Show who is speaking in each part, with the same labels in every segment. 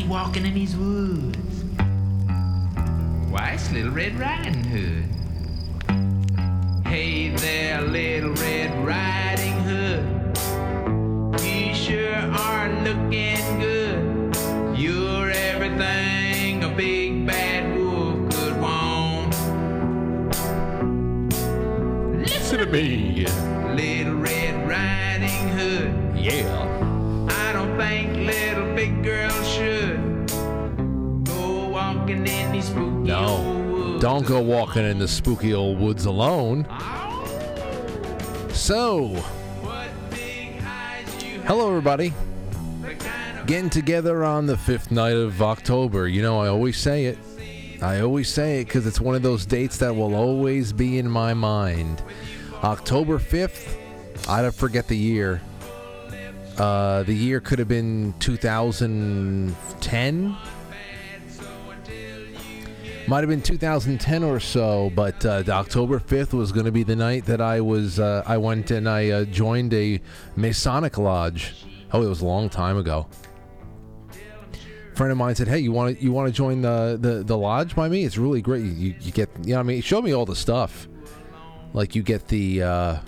Speaker 1: see walking in these woods? Why, it's Little Red Riding Hood. Don't go walking in
Speaker 2: the spooky old woods alone. So, hello everybody. Getting together on the fifth night of October. You know, I always say it. I always say it because it's one of those dates that will always be in my mind. October 5th, I don't forget the year. Uh, the year could have been 2010. Might have been 2010 or so, but uh, October 5th was going to be the night that I was. Uh, I went and I uh, joined a Masonic lodge. Oh, it was a long time ago. Friend of mine said, "Hey, you want to you want to join the, the the lodge by me? It's really great. You, you, get you know I mean. He showed me all the stuff. Like you get the. Uh,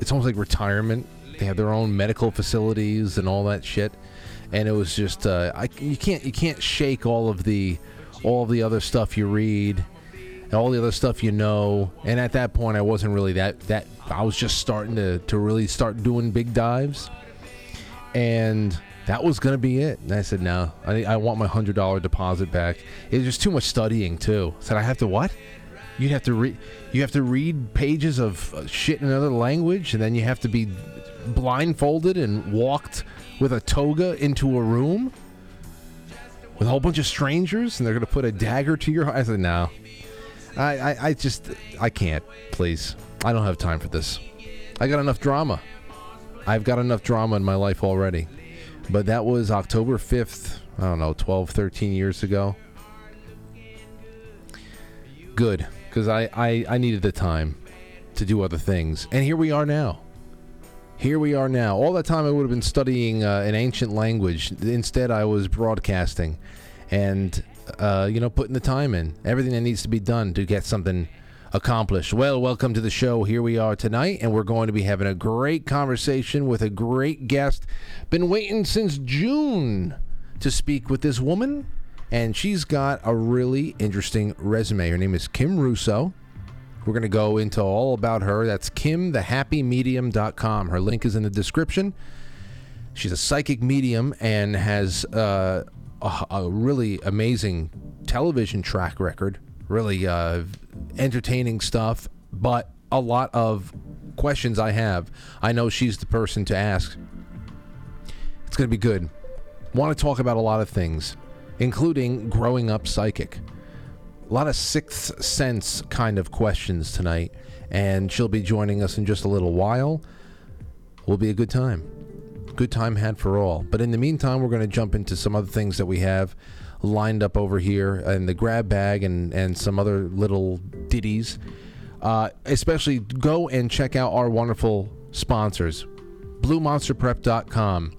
Speaker 2: it's almost like retirement. They have their own medical facilities and all that shit. And it was just uh, I you can't you can't shake all of the all of the other stuff you read, and all the other stuff you know. And at that point, I wasn't really that that I was just starting to to really start doing big dives, and that was gonna be it. And I said, no, I, I want my hundred dollar deposit back. It was just too much studying too. I said I have to what? You'd have to read. You have to read pages of uh, shit in another language, and then you have to be blindfolded and walked with a toga into a room with a whole bunch of strangers, and they're gonna put a dagger to your heart. I said, no. I, I, I just, I can't. Please, I don't have time for this. I got enough drama. I've got enough drama in my life already. But that was October 5th, I don't know, 12, 13 years ago. Good, because I, I, I needed the time to do other things. And here we are now. Here we are now. All that time I would have been studying uh, an ancient language. Instead, I was broadcasting and, uh, you know, putting the time in. Everything that needs to be done to get something accomplished. Well, welcome to the show. Here we are tonight, and we're going to be having a great conversation with a great guest. Been waiting since June to speak with this woman, and she's got a really interesting resume. Her name is Kim Russo. We're going to go into all about her. That's kimthehappymedium.com. Her link is in the description. She's a psychic medium and has uh, a, a really amazing television track record, really uh, entertaining stuff, but a lot of questions I have. I know she's the person to ask. It's going to be good. Want to talk about a lot of things, including growing up psychic a lot of sixth sense kind of questions tonight, and she'll be joining us in just a little while. Will be a good time. Good time had for all. But in the meantime, we're going to jump into some other things that we have lined up over here and the grab bag and, and some other little ditties. Uh, especially go and check out our wonderful sponsors, BlueMonsterPrep.com.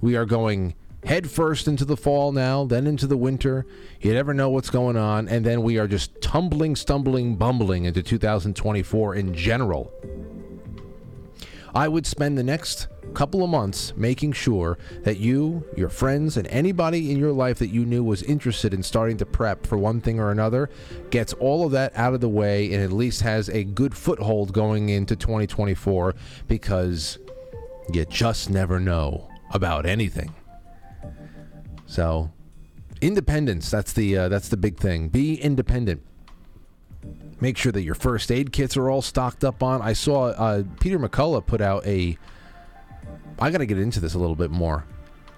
Speaker 2: We are going head first into the fall now, then into the winter. You never know what's going on, and then we are just tumbling, stumbling, bumbling into 2024 in general. I would spend the next couple of months making sure that you, your friends, and anybody in your life that you knew was interested in starting to prep for one thing or another gets all of that out of the way and at least has a good foothold going into 2024 because you just never know about anything. So, independence, that's the uh, that's the big thing. Be independent. Make sure that your first aid kits are all stocked up on. I saw uh, Peter McCullough put out a I got to get into this a little bit more.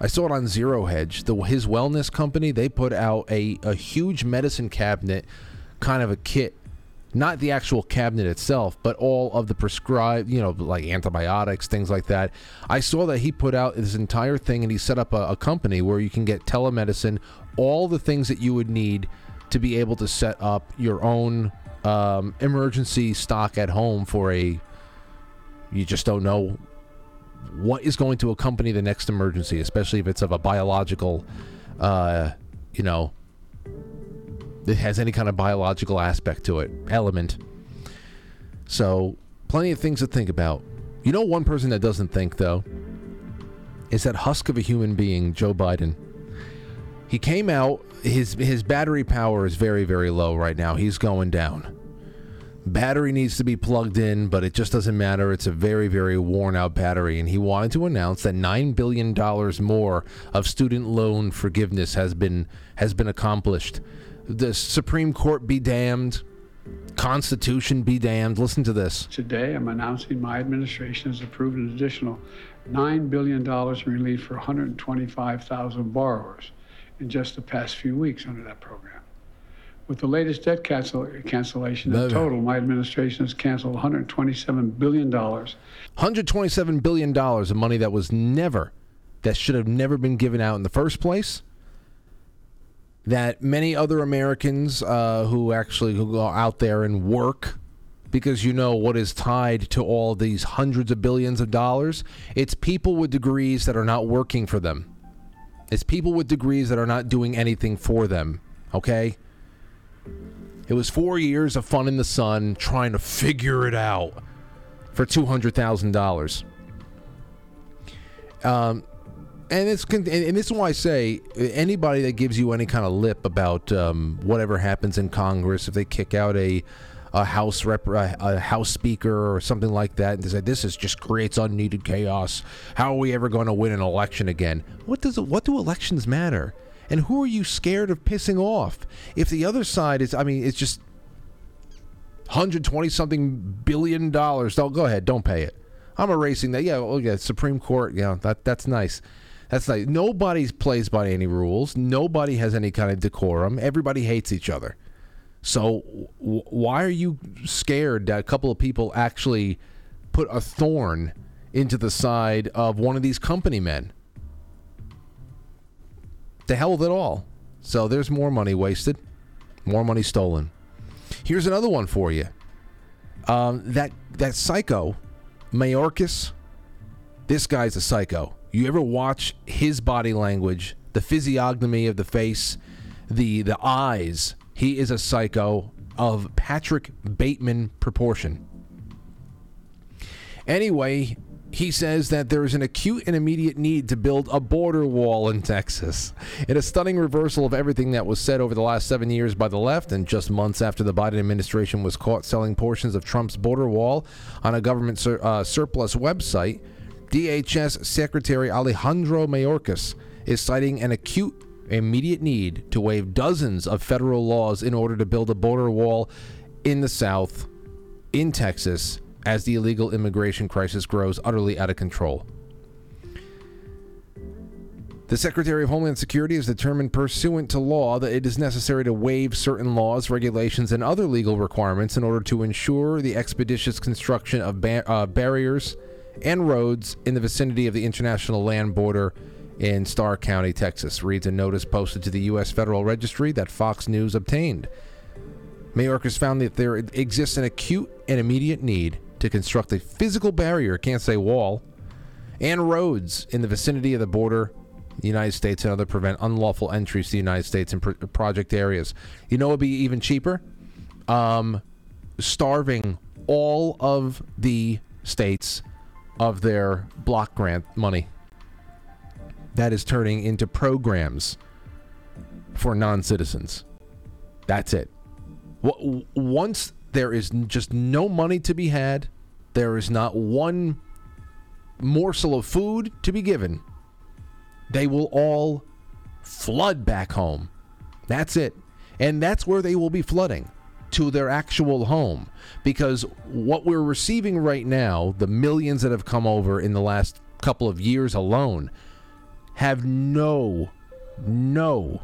Speaker 2: I saw it on Zero Hedge, the his wellness company. They put out a a huge medicine cabinet, kind of a kit, not the actual cabinet itself, but all of the prescribed, you know, like antibiotics, things like that. I saw that he put out this entire thing, and he set up a, a company where you can get telemedicine, all the things that you would need to be able to set up your own um, emergency stock at home for a. You just don't know what is going to accompany the next emergency, especially if it's of a biological, uh, you know, it has any kind of biological aspect to it, element. So, plenty of things to think about. You know, one person that doesn't think, though, is that husk of a human being, Joe Biden. He came out, his, his battery power is very, very low right now. He's going down. Battery needs to be plugged in, but it just doesn't matter. It's a very, very worn out battery. And he wanted to announce that $9 billion more of student loan forgiveness has been, has been accomplished. The Supreme Court be damned. Constitution be damned. Listen to this.
Speaker 3: Today, I'm announcing my administration has approved an additional $9 billion in relief for 125,000 borrowers in just the past few weeks under that program. With the latest debt cancel- cancellation, in total, my administration has canceled $127 billion.
Speaker 2: $127 billion of money that was never, that should have never been given out in the first place that many other Americans uh, who actually who go out there and work because you know what is tied to all these hundreds of billions of dollars. It's people with degrees that are not working for them. It's people with degrees that are not doing anything for them. Okay? It was four years of fun in the sun trying to figure it out for $200,000. Um, and it's and this is why I say anybody that gives you any kind of lip about um, whatever happens in Congress, if they kick out a a house rep, a house speaker or something like that, and they say this is just creates unneeded chaos. How are we ever going to win an election again? What does what do elections matter? And who are you scared of pissing off? If the other side is, I mean, it's just 120 something billion dollars. Don't go ahead, don't pay it. I'm erasing that. Yeah, oh yeah, Supreme Court. Yeah, that that's nice. That's like nobody plays by any rules. Nobody has any kind of decorum. Everybody hates each other. So w- why are you scared that a couple of people actually put a thorn into the side of one of these company men? The hell with it all. So there's more money wasted, more money stolen. Here's another one for you. Um, that that psycho, Mayorkas. This guy's a psycho. You ever watch his body language, the physiognomy of the face, the the eyes? He is a psycho of Patrick Bateman proportion. Anyway, he says that there is an acute and immediate need to build a border wall in Texas. In a stunning reversal of everything that was said over the last seven years by the left, and just months after the Biden administration was caught selling portions of Trump's border wall on a government sur- uh, surplus website, DHS Secretary Alejandro Mayorkas is citing an acute, immediate need to waive dozens of federal laws in order to build a border wall in the South, in Texas, as the illegal immigration crisis grows utterly out of control. The Secretary of Homeland Security has determined, pursuant to law, that it is necessary to waive certain laws, regulations, and other legal requirements in order to ensure the expeditious construction of uh, barriers and roads in the vicinity of the international land border in Starr County, Texas, reads a notice posted to the U.S. Federal Registry that Fox News obtained. Mayorkas found that there exists an acute and immediate need to construct a physical barrier, can't say wall, and roads in the vicinity of the border, the United States, and other prevent unlawful entries to the United States and pr- project areas. You know, it'd be even cheaper. Um, starving all of the states of their block grant money. That is turning into programs for non citizens. That's it. Once there is just no money to be had, there is not one morsel of food to be given, they will all flood back home. That's it. And that's where they will be flooding to their actual home because what we're receiving right now, the millions that have come over in the last couple of years alone, have no, no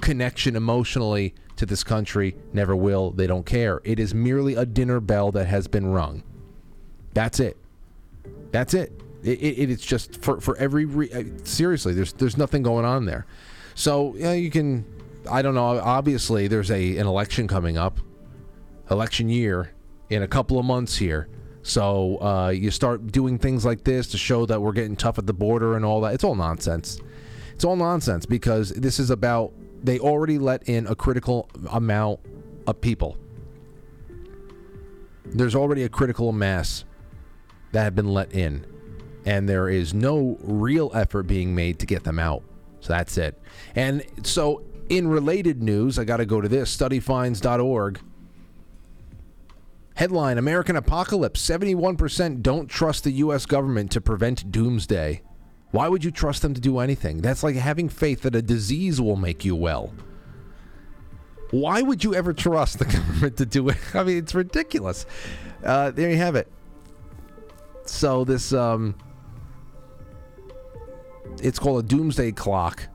Speaker 2: connection emotionally to this country, never will, they don't care. It is merely a dinner bell that has been rung. That's it. That's it. it, it it's just for, for every re- uh, seriously, there's there's nothing going on there. So yeah, you can I don't know. Obviously, there's a an election coming up, election year in a couple of months here. So uh, you start doing things like this to show that we're getting tough at the border and all that. It's all nonsense. It's all nonsense because this is about they already let in a critical amount of people. There's already a critical mass that have been let in, and there is no real effort being made to get them out. So that's it. And so, in related news, I got to go to this studyfinds.org. Headline American Apocalypse 71% don't trust the U.S. government to prevent doomsday. Why would you trust them to do anything? That's like having faith that a disease will make you well. Why would you ever trust the government to do it? I mean, it's ridiculous. Uh, there you have it. So this, um, it's called a doomsday clock.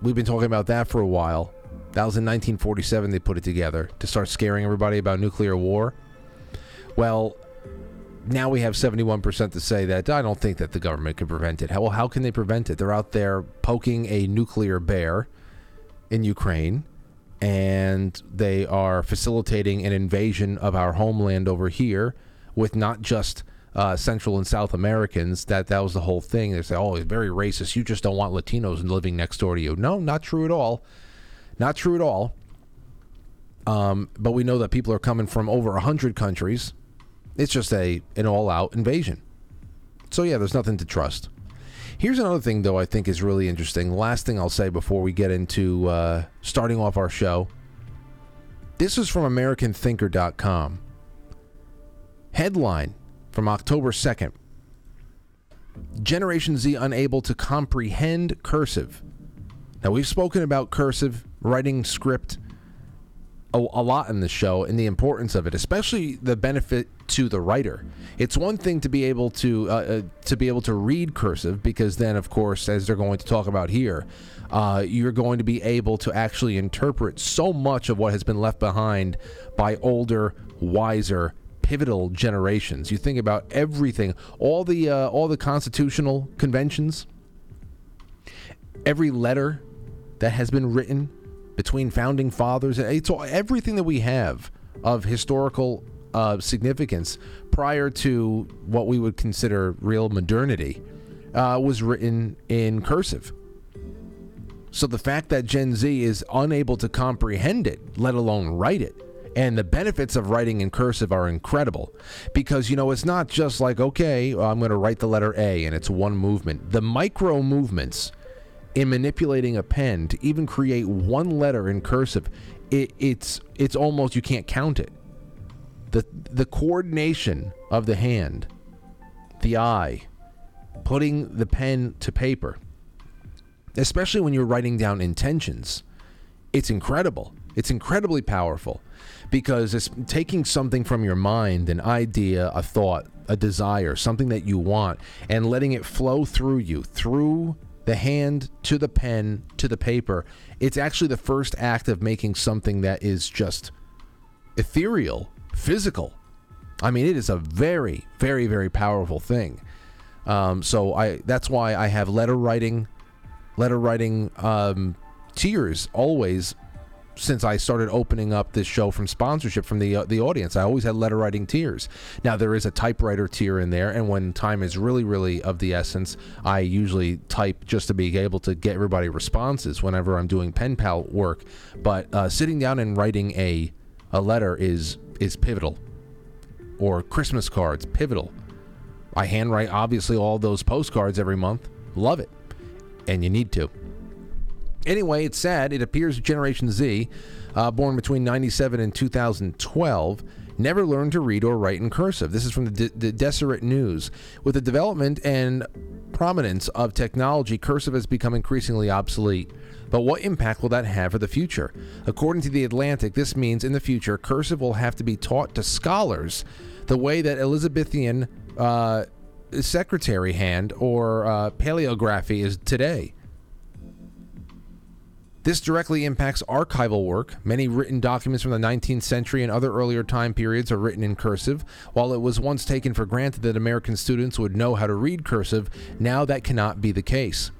Speaker 2: We've been talking about that for a while. That was in 1947. They put it together to start scaring everybody about nuclear war. Well, now we have 71% to say that I don't think that the government can prevent it. How, well, how can they prevent it? They're out there poking a nuclear bear in Ukraine, and they are facilitating an invasion of our homeland over here with not just uh, Central and South Americans. That that was the whole thing. They say, "Oh, he's very racist. You just don't want Latinos living next door to you." No, not true at all. Not true at all. Um, but we know that people are coming from over hundred countries. It's just a an all-out invasion. So yeah, there's nothing to trust. Here's another thing, though, I think is really interesting. Last thing I'll say before we get into uh, starting off our show. This is from AmericanThinker.com. Headline from October 2nd Generation Z unable to comprehend cursive. Now, we've spoken about cursive, writing script a, a lot in the show and the importance of it, especially the benefit to the writer. It's one thing to be able to uh, uh, to be able to read cursive because then, of course, as they're going to talk about here, uh, you're going to be able to actually interpret so much of what has been left behind by older, wiser, pivotal generations. You think about everything, all the uh, all the constitutional conventions, every letter that has been written between founding fathers. It's all, everything that we have of historical uh, significance prior to what we would consider real modernity uh, was written in cursive. So the fact that Gen Z is unable to comprehend it, let alone write it, and the benefits of writing in cursive are incredible because, you know, it's not just like, okay, I'm going to write the letter A and it's one movement. The micro movements in manipulating a pen to even create one letter in cursive, it, it's it's almost you can't count it. The the coordination of the hand, the eye, putting the pen to paper, especially when you're writing down intentions, it's incredible. It's incredibly powerful because it's taking something from your mind, an idea, a thought, a desire, something that you want, and letting it flow through you, through the hand to the pen to the paper. It's actually the first act of making something that is just ethereal, physical. I mean, it is a very, very, very powerful thing. Um, so I that's why I have letter writing, letter writing um, always since I started opening up this show from sponsorship from the uh, the audience. I always had letter writing tiers. Now there is a typewriter tier in there, and when time is really really of the essence, I usually type just to be able to get everybody responses whenever I'm doing pen pal work. But uh, sitting down and writing a a letter is is pivotal, or Christmas cards pivotal. I handwrite obviously all those postcards every month. Love it, and you need to. Anyway, it's sad. It appears Generation Z, uh, born between 97 and 2012, never learned to read or write in cursive. This is from the, De- the Deseret News. With the development and prominence of technology, cursive has become increasingly obsolete. But what impact will that have for the future? According to The Atlantic, this means in the future, cursive will have to be taught to scholars the way that Elizabethan uh, secretary hand or uh, paleography is today. This directly impacts archival work. Many written documents from the 19th century and other earlier time periods are written in cursive. While it was once taken for granted that American students would know how to read cursive, now that cannot be the case.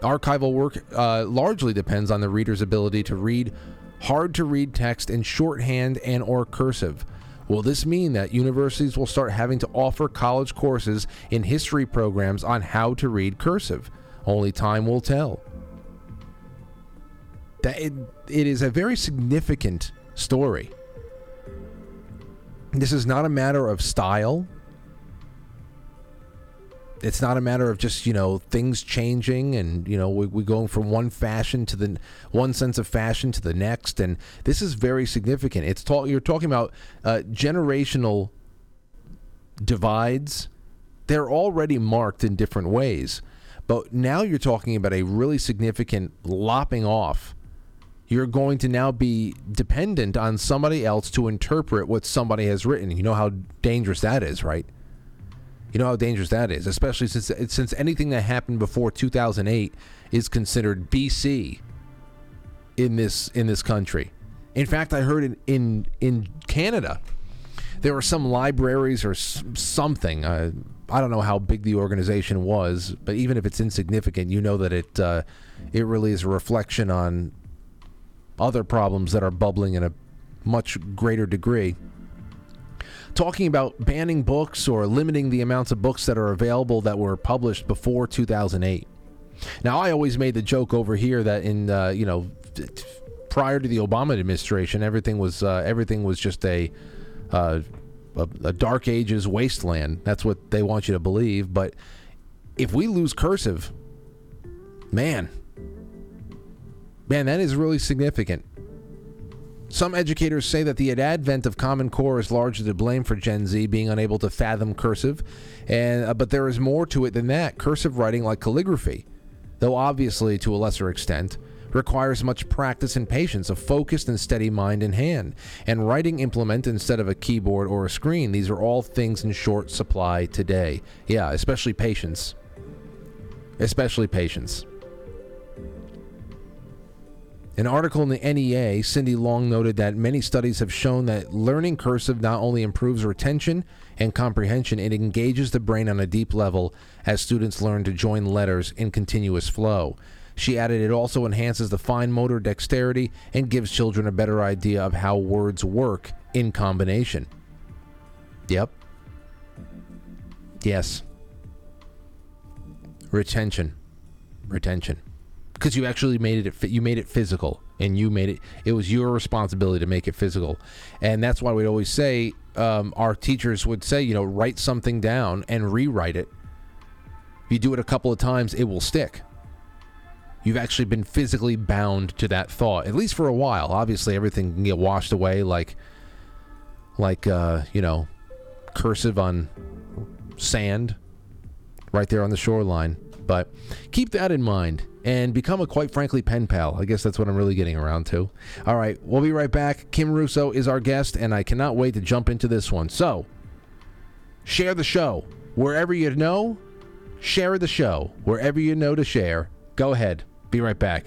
Speaker 2: Archival work uh, largely depends on the reader's ability to read hard to read text in shorthand and or cursive. Will this mean that universities will start having to offer college courses in history programs on how to read cursive? Only time will tell. That it, it is a very significant story. This is not a matter of style. It's not a matter of just you know things changing and you know we, we going from one fashion to the one sense of fashion to the next, and this is very significant. It's you're talking about uh, generational divides. They're already marked in different ways, but now you're talking about a really significant lopping off you're going to now be dependent on somebody else to interpret what somebody has written. You know how dangerous that is, right? You know how dangerous that is, especially since since anything that happened before 2008 is considered BC in this in this country. In fact, I heard in in, in Canada there were some libraries or something. Uh, I don't know how big the organization was, but even if it's insignificant, you know that it uh, it really is a reflection on other problems that are bubbling in a much greater degree. Talking about banning books or limiting the amounts of books that are available that were published before 2008. Now, I always made the joke over here that in uh, you know prior to the Obama administration, everything was uh, everything was just a, uh, a a dark ages wasteland. That's what they want you to believe. But if we lose cursive, man, Man, that is really significant. Some educators say that the advent of Common Core is largely to blame for Gen Z being unable to fathom cursive, and uh, but there is more to it than that. Cursive writing, like calligraphy, though obviously to a lesser extent, requires much practice and patience, a focused and steady mind and hand, and writing implement instead of a keyboard or a screen. These are all things in short supply today. Yeah, especially patience. Especially patience. An article in the NEA, Cindy Long noted that many studies have shown that learning cursive not only improves retention and comprehension, it engages the brain on a deep level as students learn to join letters in continuous flow. She added it also enhances the fine motor dexterity and gives children a better idea of how words work in combination. Yep. Yes. Retention. Retention because you actually made it you made it physical and you made it it was your responsibility to make it physical. And that's why we'd always say um, our teachers would say you know write something down and rewrite it. If you do it a couple of times it will stick. You've actually been physically bound to that thought at least for a while. Obviously everything can get washed away like like uh, you know cursive on sand right there on the shoreline but keep that in mind and become a quite frankly pen pal. I guess that's what I'm really getting around to. All right, we'll be right back. Kim Russo is our guest, and I cannot wait to jump into this one. So, share the show wherever you know. Share the show wherever you know to share. Go ahead. Be right back.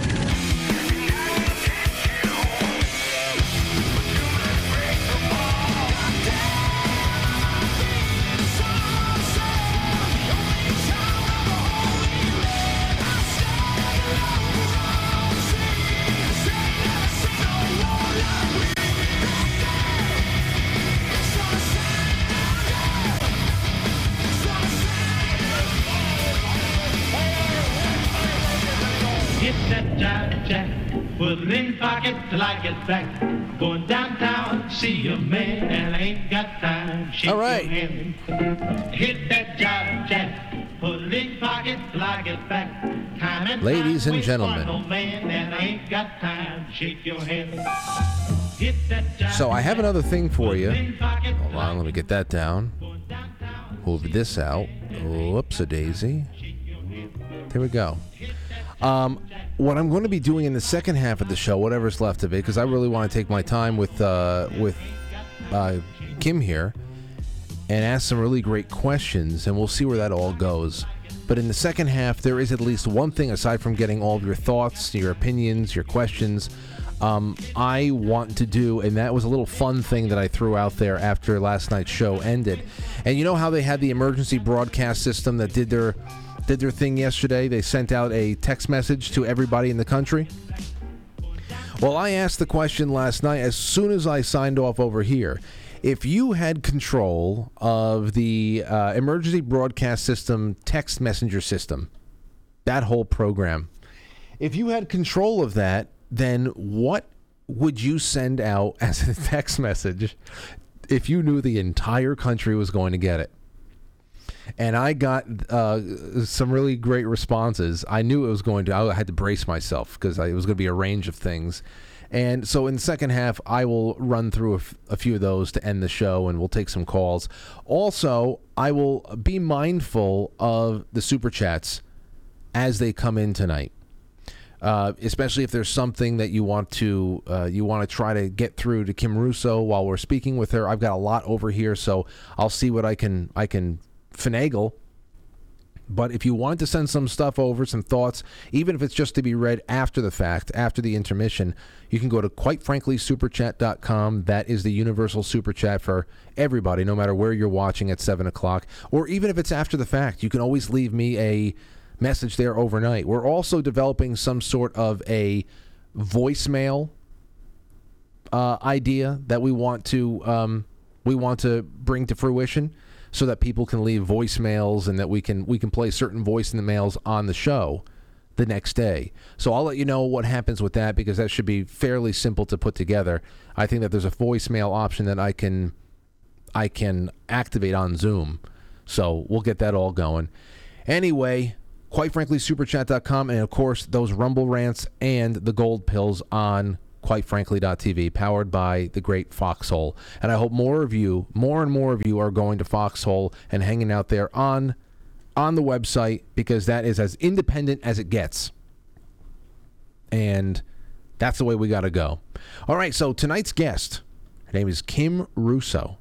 Speaker 4: Till I get back. Going downtown, see a man, and I ain't got time. Shake
Speaker 2: All right.
Speaker 4: Hit that job, Jack. Put it in pocket till I get back. Time and
Speaker 2: Ladies and gentlemen.
Speaker 4: No man, and I ain't got time. Shake your hand. Hit that job,
Speaker 2: So I have another thing for you. Hold on, let me get that down. Move this out. Whoops a daisy. There we go. Um, what I'm going to be doing in the second half of the show, whatever's left of it, because I really want to take my time with uh, with uh, Kim here and ask some really great questions, and we'll see where that all goes. But in the second half, there is at least one thing aside from getting all of your thoughts, your opinions, your questions. Um, I want to do, and that was a little fun thing that I threw out there after last night's show ended. And you know how they had the emergency broadcast system that did their did their thing yesterday? They sent out a text message to everybody in the country. Well, I asked the question last night as soon as I signed off over here. If you had control of the uh, emergency broadcast system text messenger system, that whole program, if you had control of that, then what would you send out as a text message if you knew the entire country was going to get it? And I got uh, some really great responses. I knew it was going to. I had to brace myself because it was going to be a range of things. And so in the second half, I will run through a, f- a few of those to end the show, and we'll take some calls. Also, I will be mindful of the super chats as they come in tonight. Uh, especially if there's something that you want to uh, you want to try to get through to Kim Russo while we're speaking with her. I've got a lot over here, so I'll see what I can I can finagle. But if you want to send some stuff over, some thoughts, even if it's just to be read after the fact, after the intermission, you can go to quitefranklysuperchat.com. That is the universal super chat for everybody, no matter where you're watching at 7 o'clock. Or even if it's after the fact, you can always leave me a message there overnight. We're also developing some sort of a voicemail uh, idea that we want to um, we want to bring to fruition so that people can leave voicemails and that we can we can play certain voice in the mails on the show the next day. So I'll let you know what happens with that because that should be fairly simple to put together. I think that there's a voicemail option that I can I can activate on Zoom. So we'll get that all going. Anyway, quite frankly superchat.com and of course those rumble rants and the gold pills on quite frankly.tv, powered by the great Foxhole. And I hope more of you, more and more of you, are going to Foxhole and hanging out there on on the website because that is as independent as it gets. And that's the way we got to go. All right, so tonight's guest, her name is Kim Russo.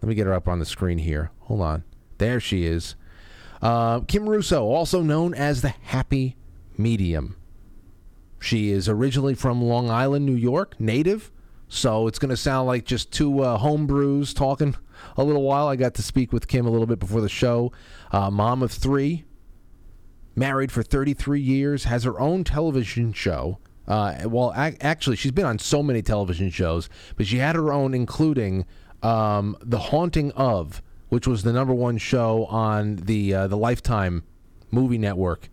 Speaker 2: Let me get her up on the screen here. Hold on. There she is. Uh, Kim Russo, also known as the Happy Medium. She is originally from Long Island, New York, native. So it's going to sound like just two uh, homebrews talking a little while. I got to speak with Kim a little bit before the show. Uh, mom of three, married for 33 years, has her own television show. Uh, well, ac- actually, she's been on so many television shows, but she had her own, including um, The Haunting of, which was the number one show on the uh, the Lifetime movie network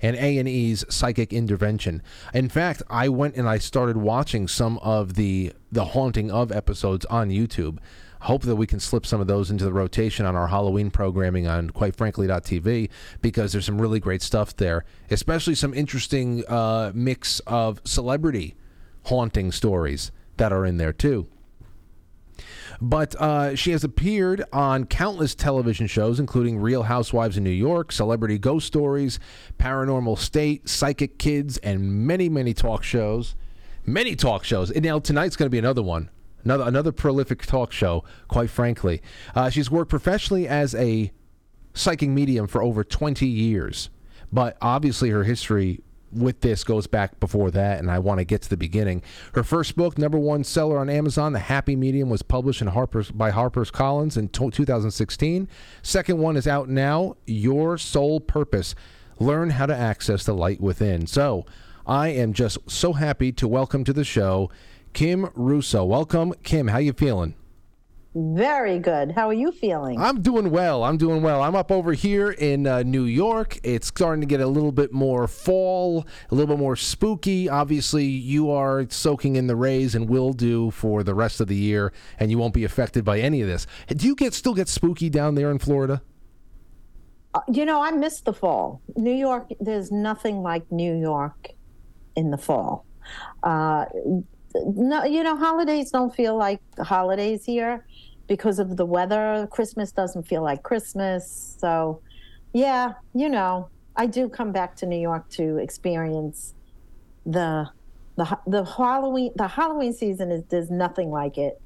Speaker 2: and A&E's Psychic Intervention. In fact, I went and I started watching some of the the Haunting of episodes on YouTube. Hope that we can slip some of those into the rotation on our Halloween programming on quitefrankly.tv because there's some really great stuff there, especially some interesting uh, mix of celebrity haunting stories that are in there too. But uh, she has appeared on countless television shows, including Real Housewives in New York, Celebrity Ghost Stories, Paranormal State, Psychic Kids, and many, many talk shows. Many talk shows. And now tonight's going to be another one. Another, another prolific talk show, quite frankly. Uh, she's worked professionally as a psychic medium for over 20 years. But obviously, her history with this goes back before that, and I want to get to the beginning. Her first book, number one seller on Amazon, The Happy Medium, was published in Harper's by Harper's Collins in to 2016. Second one is out now, Your Soul Purpose. Learn how to access the light within. So, I am just so happy to welcome to the show Kim Russo. Welcome, Kim. How you feeling?
Speaker 5: Very good. How are you feeling?
Speaker 2: I'm doing well. I'm doing well. I'm up over here in uh, New York. It's starting to get a little bit more fall, a little bit more spooky. Obviously, you are soaking in the rays and will do for the rest of the year, and you won't be affected by any of this. Do you get still get spooky down there in Florida?
Speaker 5: Uh, you know, I miss the fall. New York, there's nothing like New York in the fall. Uh, no, you know, holidays don't feel like holidays here because of the weather. Christmas doesn't feel like Christmas. So Yeah, you know, I do come back to New York to experience the the the Halloween the Halloween season is there's nothing like it.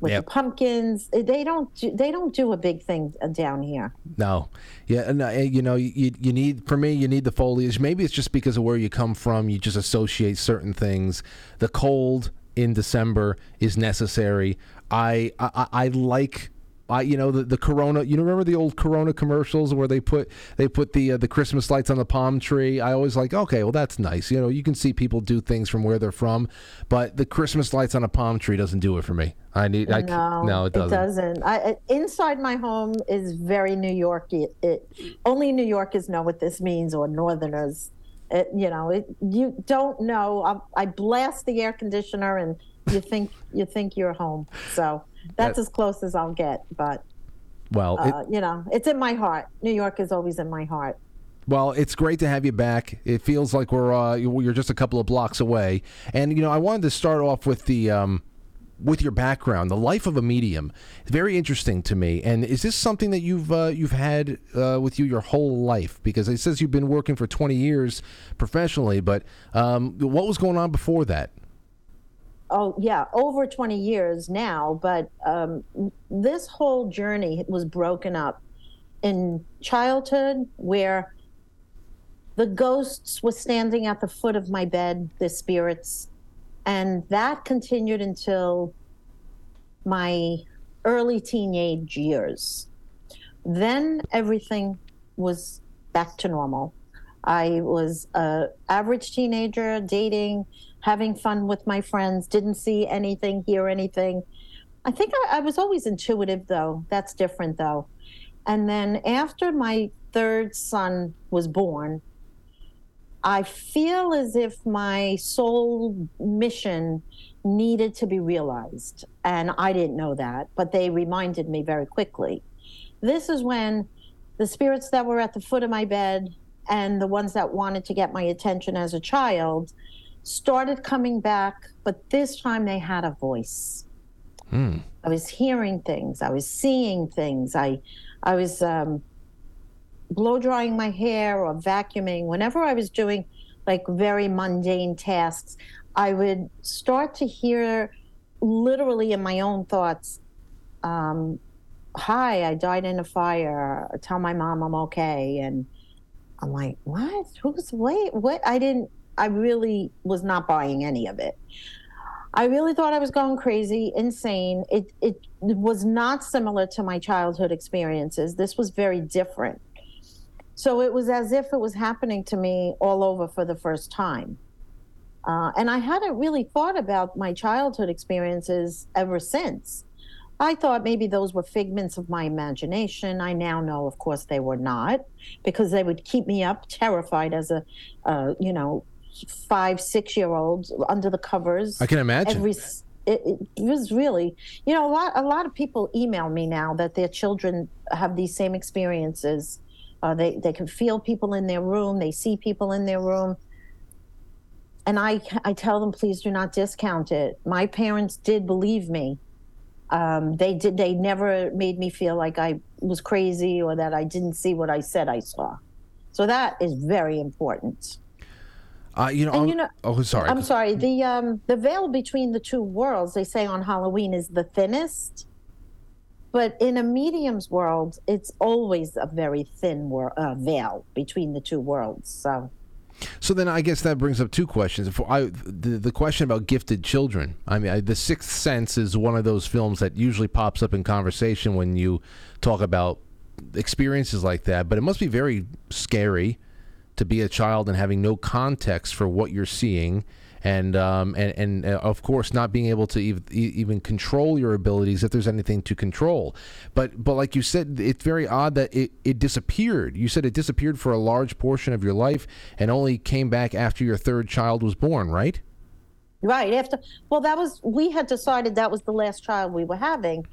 Speaker 5: With
Speaker 2: Yep.
Speaker 5: the pumpkins, eh, they don't do, they don't do a big thing down here.
Speaker 2: No, yeah, and uh, you know, you you need for me, you need the foliage. Maybe it's just because of where you come from. You just associate certain things. The cold in December is necessary. I I, I- like. I, you know the, the Corona. You remember the old Corona commercials where they put they put the uh, the Christmas lights on the palm tree. I always like, okay, well that's nice. You know, you can see people do things from where they're from, but the Christmas lights on a palm tree doesn't do it for me. I need. I,
Speaker 5: No,
Speaker 2: no, it doesn't.
Speaker 5: It doesn't. I, I- inside my home is very New York. It, it only New Yorkers know what this means, or Northerners. It, you know, it, you don't know. I, I blast the air conditioner, and you think you think you're home. So that's
Speaker 2: That-
Speaker 5: as close as I'll get. But
Speaker 2: Well, it,
Speaker 5: uh, you know, it's in my heart. New York is always in my heart.
Speaker 2: Well, it's great to have you back. It feels like we're uh, you're just a couple of blocks away, and you know I wanted to start off with the um, with your background, the life of a medium. It's very interesting to me. And is this something that you've uh, you've had uh, with you your whole life? Because it says you've been working for 20 years professionally, but um, what was going on before that?
Speaker 5: Oh yeah over 20 years now but um, this whole journey was broken up in childhood where the ghosts were standing at the foot of my bed the spirits and that continued until my early teenage years. Then everything was back to normal. I was a average teenager dating having fun with my friends, didn't see anything, hear anything. I think I, I was always intuitive, though. That's different, though. And then after my third son was born, I feel as if my soul mission needed to be realized. And I didn't know that, but they reminded me very quickly. This is when the spirits that were at the foot of my bed and the ones that wanted to get my attention as a child started coming back, but this time they had a voice. I was hearing things. I was seeing things. I, I was um, blow drying my hair or vacuuming. Whenever I was doing like very mundane tasks, I would start to hear, literally in my own thoughts, um, "Hi, I died in a fire. Tell my mom I'm okay." And I'm like, "What? Who's wait? What? I didn't." I really was not buying any of it. I really thought I was going crazy, insane. It it was not similar to my childhood experiences. This was very different. So it was as if it was happening to me all over for the first time. Uh, and I hadn't really thought about my childhood experiences ever since. I thought maybe those were figments of my imagination. I now know, of course, they were not, because they would keep me up, terrified as a, uh, you know, five, six year olds under the covers.
Speaker 2: I can imagine.
Speaker 5: Every, it, it was really, you know, a lot. A lot of people email me now that their children have these same experiences. Uh, they they can feel people in their room. They see people in their room. And I I tell them, please do not discount it. My parents did believe me. Um, they did. They never made me feel like I was crazy or that I didn't see what I said I saw. So that is very important.
Speaker 2: Uh, you know,
Speaker 5: And you know-
Speaker 2: oh, sorry.
Speaker 5: I'm sorry. The um, the veil between the two worlds, they say on Halloween, is the thinnest. But in a medium's world, it's always a very thin wor- uh, veil between the two worlds. So,
Speaker 2: So then, I guess that brings up two questions. If I, the the question about gifted children. I mean, I, The Sixth Sense is one of those films that usually pops up in conversation when you talk about experiences like that. But it must be very scary to be a child and having no context for what you're seeing, and um, and and uh, of course not being able to ev- even control your abilities if there's anything to control. But but like you said, it's very odd that it, it disappeared. You said it disappeared for a large portion of your life and only came back after your third child was born, right?
Speaker 5: right after, well, that was we had decided that was the last child we were having,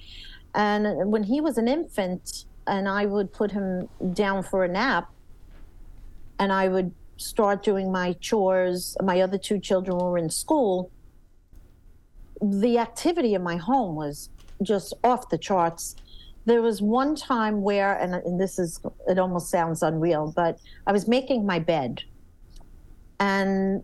Speaker 5: and when he was an infant, and I would put him down for a nap, and I would start doing my chores. My other two children were in school. The activity in my home was just off the charts. there was one time where, and, and this is, it almost sounds unreal, but I was making my bed. And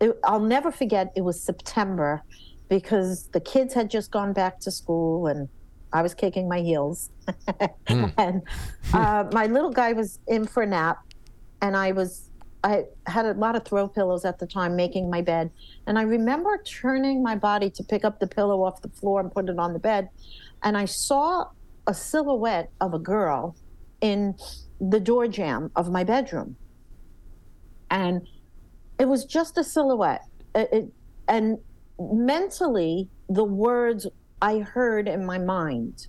Speaker 5: it, I'll never forget, it was September because the kids had just gone back to school and I was kicking my heels. and uh, my little guy was in for a nap. And I was, I had a lot of throw pillows at the time making my bed. And I remember turning my body to pick up the pillow off the floor and put it on the bed. And I saw a silhouette of a girl in the door jamb of my bedroom. And it was just a silhouette. It, it, and mentally, the words I heard in my mind,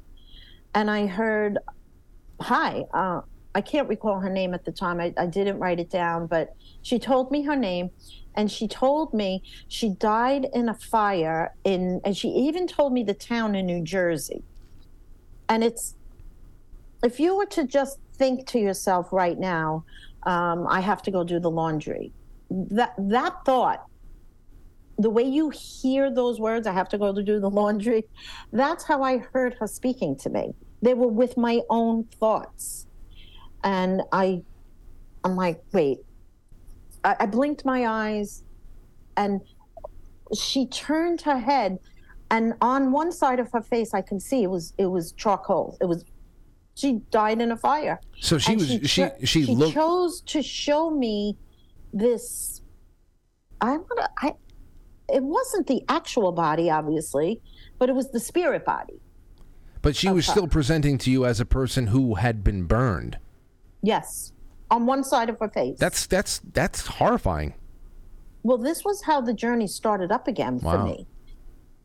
Speaker 5: and I heard, "Hi." Uh, I can't recall her name at the time. I, I didn't write it down, but she told me her name, and she told me she died in a fire in, and she even told me the town in New Jersey. And it's, if you were to just think to yourself right now, um, I have to go do the laundry. That that thought the way you hear those words, I have to go to do the laundry. That's how I heard her speaking to me. They were with my own thoughts. And I, I'm like, wait. I, I blinked my eyes and she turned her head and on one side of her face I can see it was it was charcoal. It was she died in a fire.
Speaker 2: So she
Speaker 5: And
Speaker 2: was she
Speaker 5: cho-
Speaker 2: she,
Speaker 5: she
Speaker 2: looked
Speaker 5: chose to show me this i want to i it wasn't the actual body obviously but it was the spirit body
Speaker 2: but she was
Speaker 5: her.
Speaker 2: still presenting to you as a person who had been burned.
Speaker 5: Yes. On one side of her face.
Speaker 2: That's that's that's horrifying.
Speaker 5: well this was how the journey started up again for me.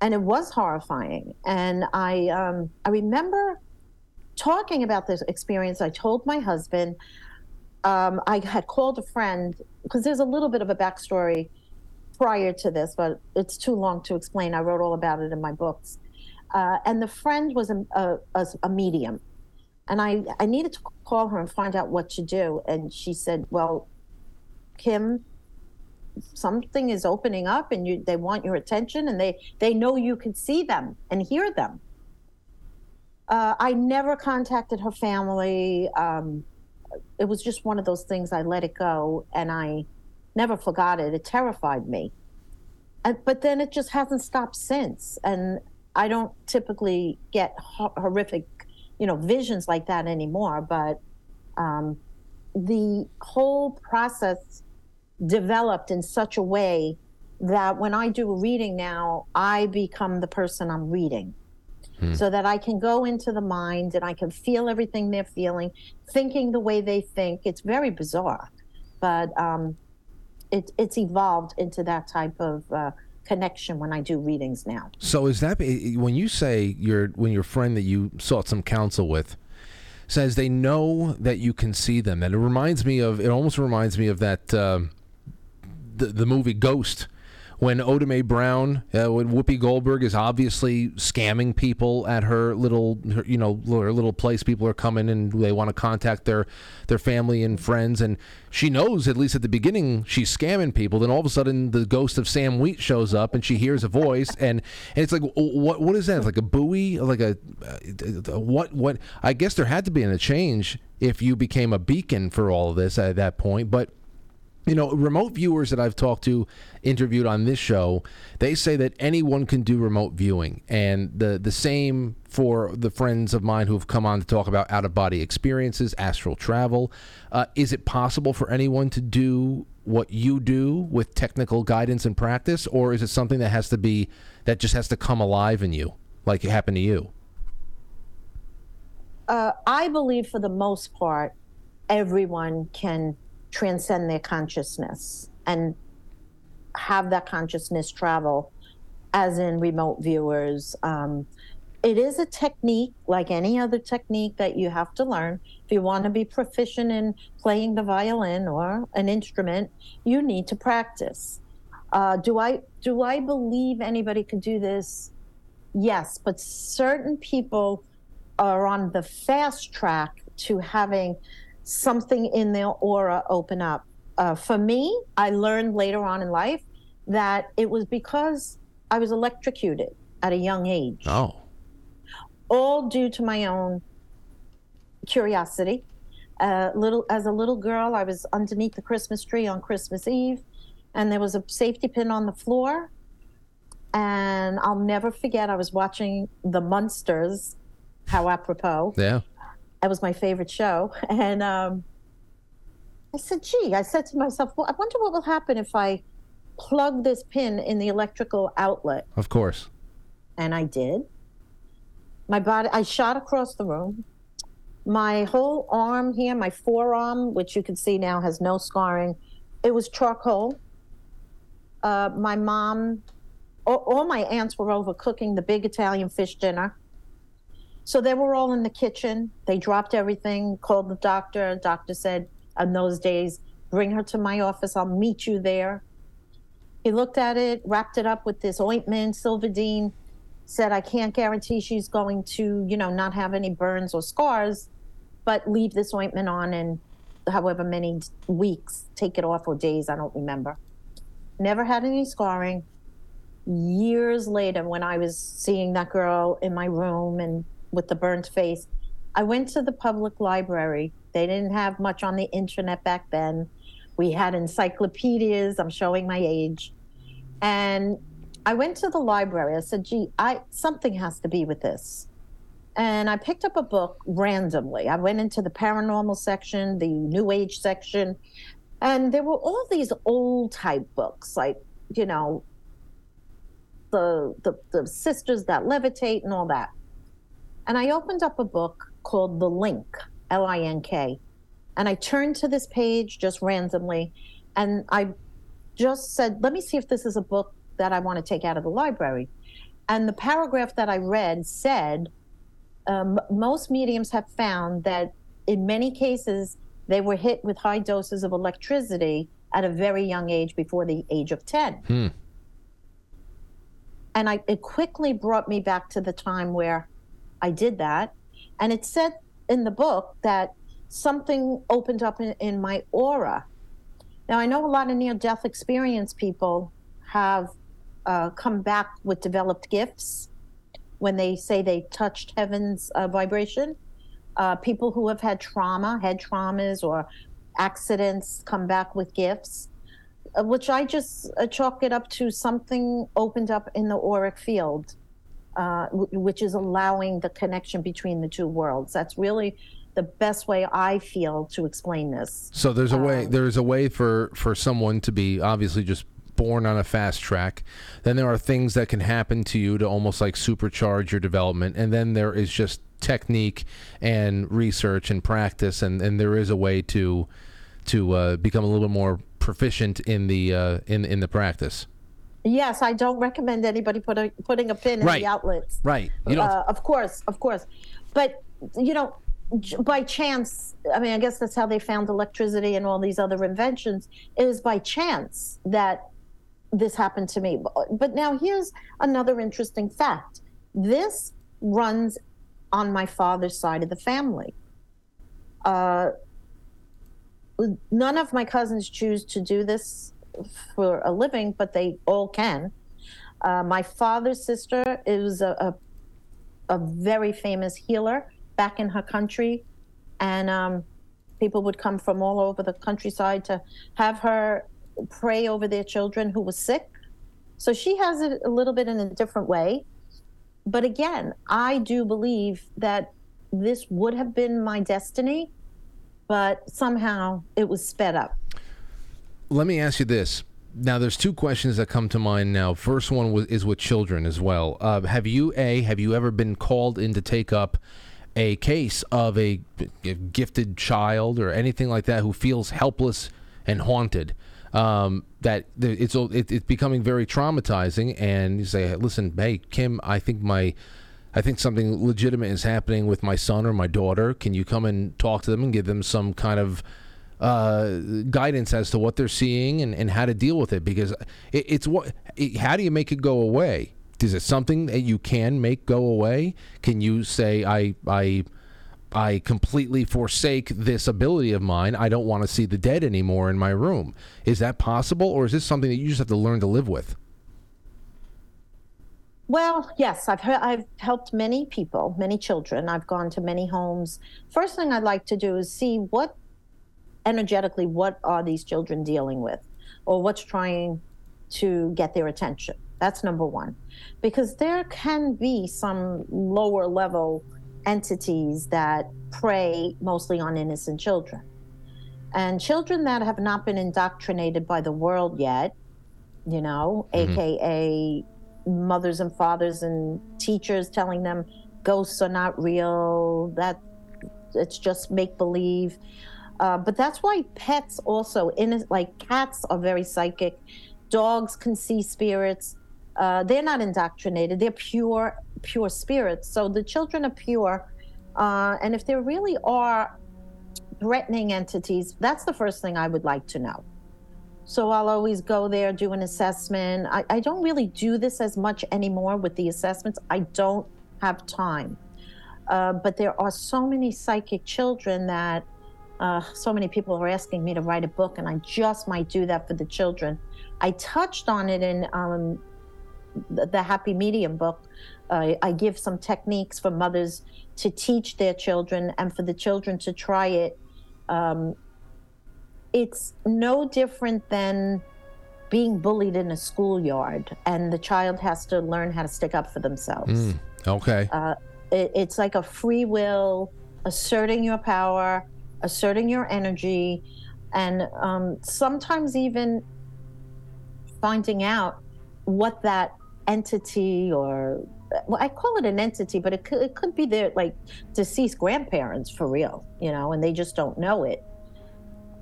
Speaker 5: And it was horrifying. And i um i remember talking about this experience. I told my husband. Um, i had called a friend because there's a little bit of a backstory prior to this but it's too long to explain. I wrote all about it in my books. Uh, and the friend was a, a, a medium and I, I needed to call her and find out what to do. And she said well kim something is opening up and you they want your attention and they they know you can see them and hear them. Uh, i never contacted her family. Um, it was just one of those things i let it go and i never forgot it. It terrified me. And, but then it just hasn't stopped since. And i don't typically get ho- horrific you know visions like that anymore but um, the whole process developed in such a way that when I do a reading now, I become the person I'm reading. So that I can go into the mind and I can feel everything they're feeling, thinking the way they think. It's very bizarre, but um, it, it's evolved into that type of uh, connection when I do readings now.
Speaker 2: So is that when you say your when your friend that you sought some counsel with says they know that you can see them, and it reminds me of it almost reminds me of that um, the the movie Ghost. When Oda Mae Brown, uh, when Whoopi Goldberg is obviously scamming people at her little, her, you know, her little place, people are coming and they want to contact their their family and friends, and she knows at least at the beginning she's scamming people. Then all of a sudden, the ghost of Sam Wheat shows up, and she hears a voice, and, and it's like, what what is that? It's Like a buoy? Like a uh, what what? I guess there had to be a change if you became a beacon for all of this at that point, but you know, remote viewers that I've talked to, interviewed on this show, they say that anyone can do remote viewing, and the the same for the friends of mine who've come on to talk about out of body experiences, astral travel. Uh, is it possible for anyone to do what you do with technical guidance and practice, or is it something that has to be that just has to come alive in you, like it happened to you?
Speaker 5: uh, I believe for the most part, everyone can transcend their consciousness and have that consciousness travel, as in remote viewers. Um, it is a technique like any other technique that you have to learn. If you want to be proficient in playing the violin or an instrument, you need to practice. Uh, do I do I believe anybody can do this? Yes, but certain people are on the fast track to having something in their aura open up. Uh, for me, I learned later on in life that it was because I was electrocuted at a young age.
Speaker 2: Oh,
Speaker 5: all due to my own curiosity. Uh, little as a little girl, I was underneath the Christmas tree on Christmas Eve, and there was a safety pin on the floor. And I'll never forget. I was watching The Munsters. How apropos!
Speaker 2: Yeah.
Speaker 5: That was my favorite show, and um, I said, "Gee," I said to myself, "Well, I wonder what will happen if I plug this pin in the electrical outlet."
Speaker 2: Of course.
Speaker 5: and I did. My body, I shot across the room. My whole arm here, my forearm, which you can see now has no scarring, it was charcoal. Uh, my mom, all, all my aunts were over cooking the big Italian fish dinner. So they were all in the kitchen. They dropped everything, called the doctor. Doctor said, in those days, bring her to my office. I'll meet you there. He looked at it, wrapped it up with this ointment, Silvadene, said, I can't guarantee she's going to, you know, not have any burns or scars, but leave this ointment on and however many weeks, take it off or days, I don't remember. Never had any scarring. Years later, when I was seeing that girl in my room and with the burnt face, I went to the public library. They didn't have much on the internet back then. We had encyclopedias. I'm showing my age. And I went to the library. I said, gee, I something has to be with this. And I picked up a book randomly. I went into the paranormal section, the new age section, and there were all these old type books, like, you know, the the, the sisters that levitate and all that. And I opened up a book called The Link, L I N K. And I turned to this page just randomly and I just said, let me see if this is a book that I want to take out of the library. And the paragraph that I read said um, most mediums have found that in many cases they were hit with high doses of electricity at a very young age before the age of 10.
Speaker 2: Hmm.
Speaker 5: And I, it quickly brought me back to the time where I did that. And it said in the book that something opened up in, in my aura. Now, I know a lot of near death experience people have uh, come back with developed gifts when they say they touched heaven's uh, vibration. Uh, people who have had trauma, head traumas, or accidents come back with gifts, uh, which I just uh, chalk it up to something opened up in the auric field, uh, w- which is allowing the connection between the two worlds. That's really the best way I feel to explain this.
Speaker 2: So there's a way there's a way for for someone to be obviously just born on a fast track. Then there are things that can happen to you to almost like supercharge your development, and then there is just technique and research and practice, and and there is a way to to uh, become a little bit more proficient in the uh, in in the practice.
Speaker 5: Yes, I don't recommend anybody put a, putting a pin in the outlets.
Speaker 2: Right. You don't.
Speaker 5: uh, of course, of course. But you know, by chance, I mean, I guess that's how they found electricity and all these other inventions. It was by chance that this happened to me. But- But now here's another interesting fact. This runs on my father's side of the family. Uh, none of my cousins choose to do this for a living, but they all can. Uh, my father's sister is a, a, a very famous healer back in her country, and um, people would come from all over the countryside to have her pray over their children who were sick. So she has it a little bit in a different way. But again, I do believe that this would have been my destiny, but somehow it was sped up.
Speaker 2: Let me ask you this. Now, there's two questions that come to mind now. First one was, is with children as well. Uh, have you a have you ever been called in to take up a case of a gifted child or anything like that who feels helpless and haunted? Um, that it's it, it's becoming very traumatizing, and you say, "Listen, hey Kim, I think my I think something legitimate is happening with my son or my daughter. Can you come and talk to them and give them some kind of uh, guidance as to what they're seeing and, and how to deal with it? Because it, it's what. It, how do you make it go away? Is it something that you can make go away? Can you say I I I completely forsake this ability of mine. I don't want to see the dead anymore in my room. Is that possible, or is this something that you just have to learn to live with?
Speaker 5: Well, yes, I've I've helped many people, many children. I've gone to many homes. First thing I'd like to do is see what energetically what are these children dealing with or what's trying to get their attention. That's number 1. Because there can be some lower level entities that prey mostly on innocent children. And children that have not been indoctrinated by the world yet, you know, mm-hmm. aka mothers and fathers and teachers telling them ghosts are not real, that it's just make believe. Uh, but that's why pets also, in like cats, are very psychic. Dogs can see spirits. Uh, they're not indoctrinated. They're pure, pure spirits. So the children are pure. Uh, and if there really are threatening entities, that's the first thing I would like to know. So I'll always go there, do an assessment. I, I don't really do this as much anymore with the assessments. I don't have time. Uh, but there are so many psychic children that uh, so many people are asking me to write a book, and I just might do that for the children. I touched on it in um, the, the Happy Medium book. Uh, I give some techniques for mothers to teach their children and for the children to try it. Um, it's no different than being bullied in a schoolyard, and the child has to learn how to stick up for themselves.
Speaker 2: Okay.
Speaker 5: Uh, it, it's like a free will, asserting your power, asserting your energy, and um, sometimes even finding out what that entity or well, I call it an entity, but it could, it could be their like deceased grandparents for real, you know, and they just don't know it.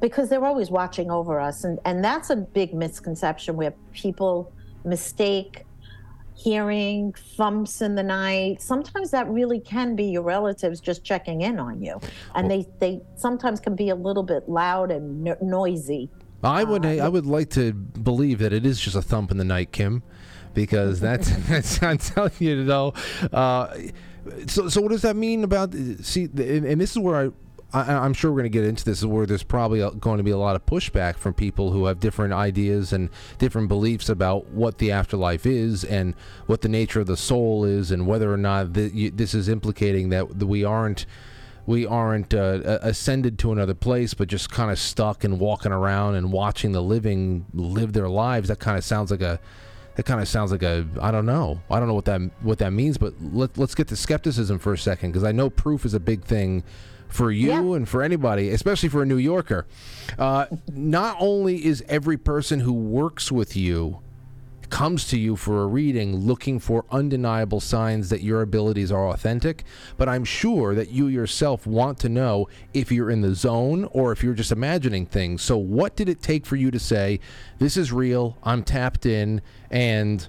Speaker 5: Because they're always watching over us, and and that's a big misconception where people mistake hearing thumps in the night sometimes that really can be your relatives just checking in on you and they they sometimes can be a little bit loud and no- noisy
Speaker 2: I would I would like to believe that it is just a thump in the night, Kim, because that's that's I'm telling you though. Uh, so so what does that mean about see? And, and this is where I. I, I'm sure we're going to get into this, where there's probably going to be a lot of pushback from people who have different ideas and different beliefs about what the afterlife is and what the nature of the soul is, and whether or not th- you, this is implicating that we aren't we aren't uh, ascended to another place, but just kind of stuck and walking around and watching the living live their lives. That kind of sounds like a that kind of sounds like a I don't know. I don't know what that what that means, but let, let's get to skepticism for a second because I know proof is a big thing for you
Speaker 5: Yeah.
Speaker 2: and for anybody, especially for a New Yorker. Uh, not only is every person who works with you comes to you for a reading looking for undeniable signs that your abilities are authentic, but I'm sure that you yourself want to know if you're in the zone or if you're just imagining things. So, what did it take for you to say, This is real, I'm tapped in, and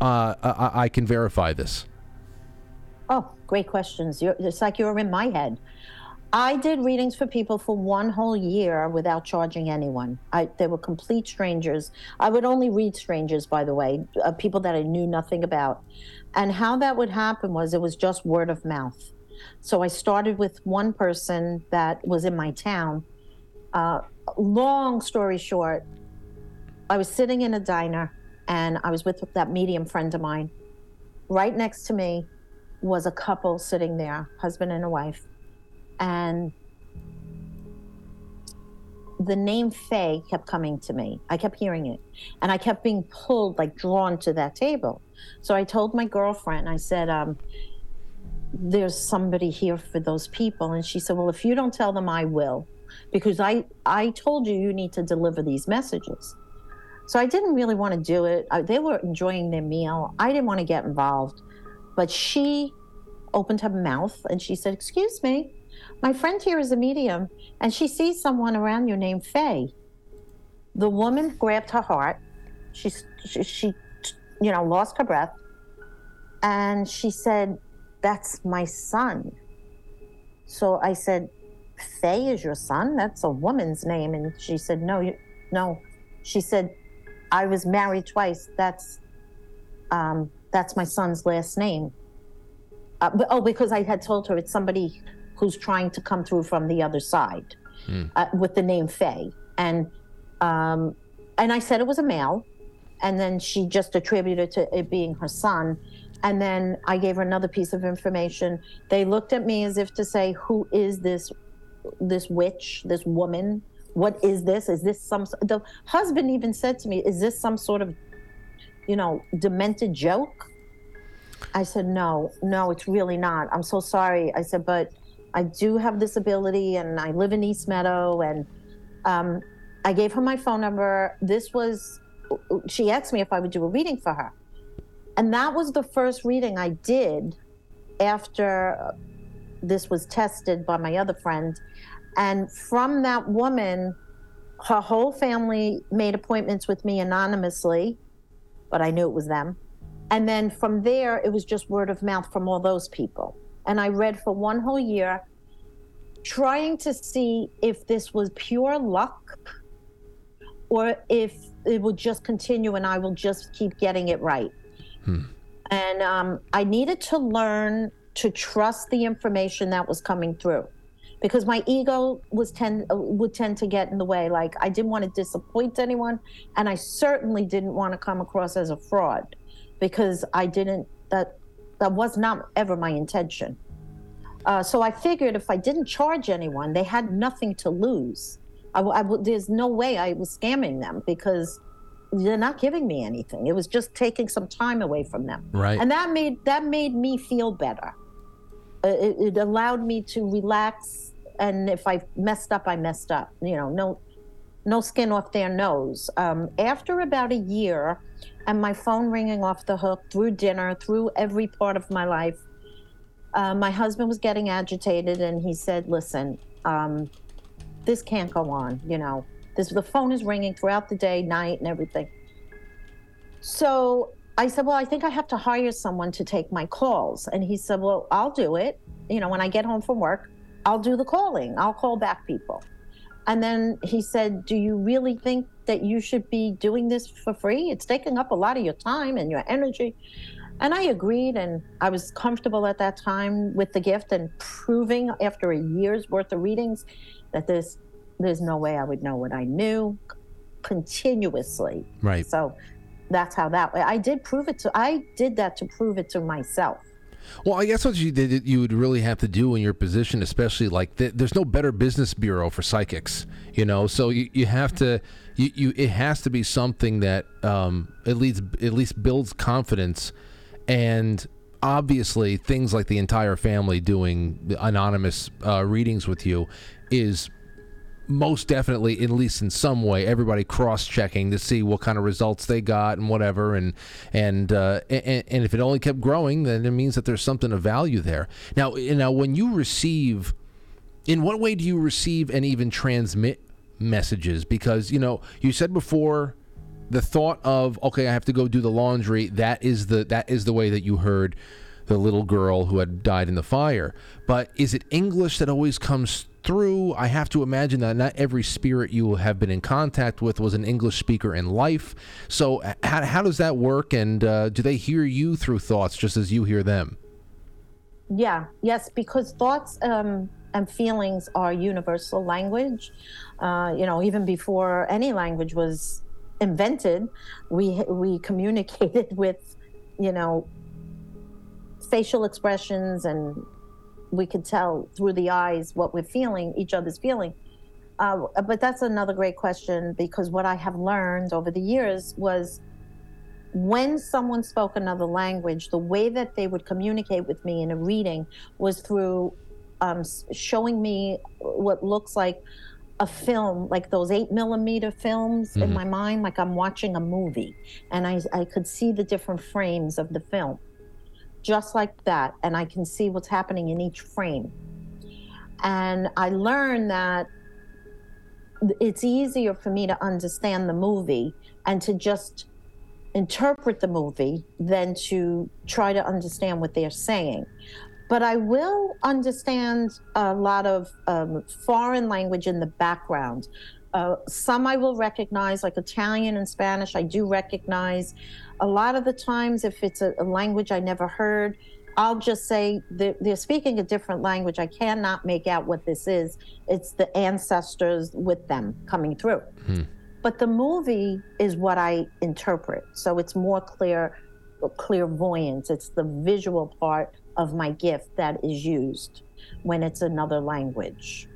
Speaker 2: uh, I, I can verify this?
Speaker 5: Oh, great questions. You're, it's like you're in my head. I did readings for people for one whole year without charging anyone. I, they were complete strangers. I would only read strangers, by the way, uh, people that I knew nothing about. And how that would happen was it was just word of mouth. So I started with one person that was in my town. Uh, long story short, I was sitting in a diner and I was with that medium friend of mine. Right next to me was a couple sitting there, husband and a wife. And the name Faye kept coming to me. I kept hearing it. And I kept being pulled, like drawn to that table. So I told my girlfriend, I said, um, there's somebody here for those people. And she said, Well, if you don't tell them, I will. Because I, I told you you need to deliver these messages. So I didn't really want to do it. I, they were enjoying their meal. I didn't want to get involved. But she opened her mouth and she said, Excuse me, my friend here is a medium and she sees someone around you named Faye. The woman grabbed her heart. She, she, she, you know, lost her breath. And she said, That's my son. So I said, Faye is your son? That's a woman's name. And she said, No, you, no. She said, I was married twice. That's um, that's my son's last name. Uh, but, oh, because I had told her it's somebody who's trying to come through from the other side uh, with the name Faye, and um, and I said it was a male, and then she just attributed to it being her son. And then I gave her another piece of information. They looked at me as if to say, "Who is this this witch, this woman? What is this? Is this some?" The husband even said to me, "Is this some sort of, you know, demented joke?" I said, "No, no, it's really not. I'm so sorry." I said, "But I do have this ability, and I live in East Meadow, and um, I gave her my phone number. This was." She asked me if I would do a reading for her. And that was the first reading I did after this was tested by my other friend. And from that woman, her whole family made appointments with me anonymously, but I knew it was them. And then from there, it was just word of mouth from all those people. And I read for one whole year, trying to see if this was pure luck or if it would just continue and I will just keep getting it right. And um, I needed to learn to trust the information that was coming through because my ego was tend uh, would tend to get in the way like I didn't want to disappoint anyone and I certainly didn't want to come across as a fraud because I didn't that that was not ever my intention. Uh, so I figured if I didn't charge anyone, they had nothing to lose. I, I there's no way I was scamming them because they're not giving me anything. It was just taking some time away from them,
Speaker 2: Right.
Speaker 5: and that made that made me feel better. Uh, It, it allowed me to relax, and if I messed up, I messed up. You know, no no skin off their nose. Um, after about a year, and my phone ringing off the hook through dinner, through every part of my life, uh, my husband was getting agitated, and he said, "Listen, um, this can't go on. You know, this the phone is ringing throughout the day, night, and everything." So I said, "Well, I think I have to hire someone to take my calls," and he said, "Well, I'll do it. You know, when I get home from work, I'll do the calling. I'll call back people." And then he said, Do you really think that you should be doing this for free? It's taking up a lot of your time and your energy. And I agreed, and I was comfortable at that time with the gift and proving after a year's worth of readings that there's there's no way I would know what I knew continuously.
Speaker 2: Right.
Speaker 5: So that's how that way I did prove it to I did that to prove it to myself.
Speaker 2: Well, I guess what you did, you would really have to do in your position, especially like th- there's no better business bureau for psychics, you know. So you, you have to, you, you it has to be something that um, at least at least builds confidence, and obviously things like the entire family doing anonymous uh, readings with you is most definitely, at least in some way, everybody cross-checking to see what kind of results they got and whatever, and and uh, and, and if it only kept growing, then it means that there's something of value there. Now, now when you receive, in what way do you receive and even transmit messages? Because you know, you said before, the thought of okay, I have to go do the laundry. That is the that is the way that you heard the little girl who had died in the fire. But is it English that always comes through? I have to imagine that not every spirit you have been in contact with was an English speaker in life. So, how, how does that work? And uh, do they hear you through thoughts just as you hear them?
Speaker 5: Yeah, yes, because thoughts um, and feelings are universal language. Uh, you know, even before any language was invented, we we communicated with, you know, facial expressions, and we could tell through the eyes what we're feeling, each other's feeling. Uh, but that's another great question because what I have learned over the years was when someone spoke another language, the way that they would communicate with me in a reading was through um, showing me what looks like a film, like those eight millimeter films in my mind, like I'm watching a movie, and I, I could see the different frames of the film, just like that, and I can see what's happening in each frame. And I learned that it's easier for me to understand the movie and to just interpret the movie than to try to understand what they're saying. But I will understand a lot of um, foreign language in the background. Uh, some I will recognize, like Italian and Spanish, I do recognize. A lot of the times, if it's a, a language I never heard, I'll just say they're, they're speaking a different language. I cannot make out what this is. It's the ancestors with them coming through. Hmm. but the movie is what I interpret. So it's more clear, clairvoyance. It's the visual part of my gift that is used when it's another language.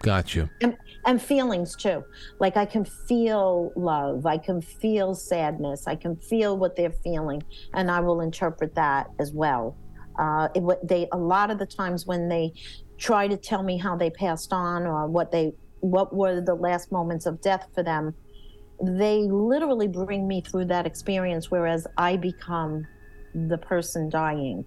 Speaker 2: Got you.
Speaker 5: And, and feelings too. Like I can feel love, I can feel sadness, I can feel what they're feeling, and I will interpret that as well. Uh, it, they a lot of the times when they try to tell me how they passed on or what they what were the last moments of death for them, they literally bring me through that experience, whereas I become the person dying.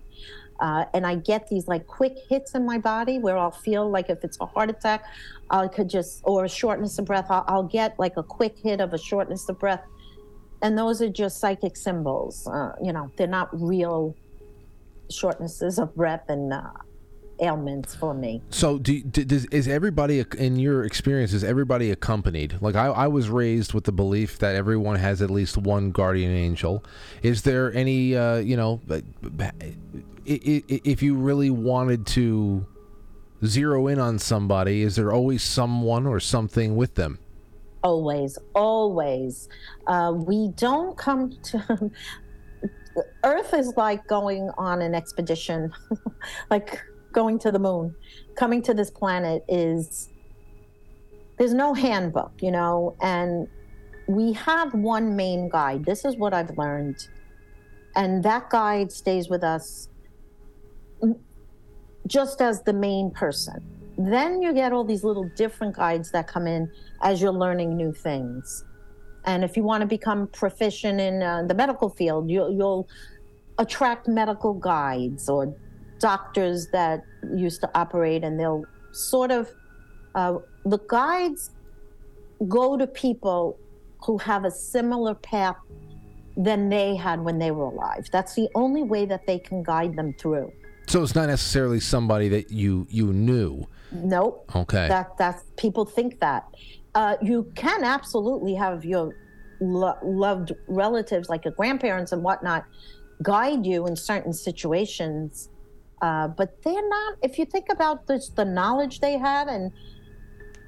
Speaker 5: Uh, and I get these like quick hits in my body where I'll feel like if it's a heart attack, I could just, or shortness of breath, I'll, I'll get like a quick hit of a shortness of breath. And those are just psychic symbols. Uh, you know, they're not real shortnesses of breath and uh, ailments for me.
Speaker 2: So, do, do, does, is everybody in your experience is everybody accompanied? Like I, I was raised with the belief that everyone has at least one guardian angel. Is there any, uh, you know, if you really wanted to zero in on somebody, is there always someone or something with them?
Speaker 5: Always, always. Uh, we don't come to. Earth is like going on an expedition, like going to the moon. Coming to this planet is. There's no handbook, you know, and we have one main guide. This is what I've learned. And that guide stays with us just as the main person. Then you get all these little different guides that come in as you're learning new things. And if you want to become proficient in uh, the medical field, you'll, you'll attract medical guides or doctors that used to operate, and they'll sort of, uh, the guides go to people who have a similar path than they had when they were alive. That's the only way that they can guide them through.
Speaker 2: So it's not necessarily somebody that you you knew.
Speaker 5: Nope.
Speaker 2: Okay.
Speaker 5: That that's people think that. Uh, you can absolutely have your lo- loved relatives, like your grandparents and whatnot, guide you in certain situations. Uh, but they're not. If you think about this, the knowledge they had, and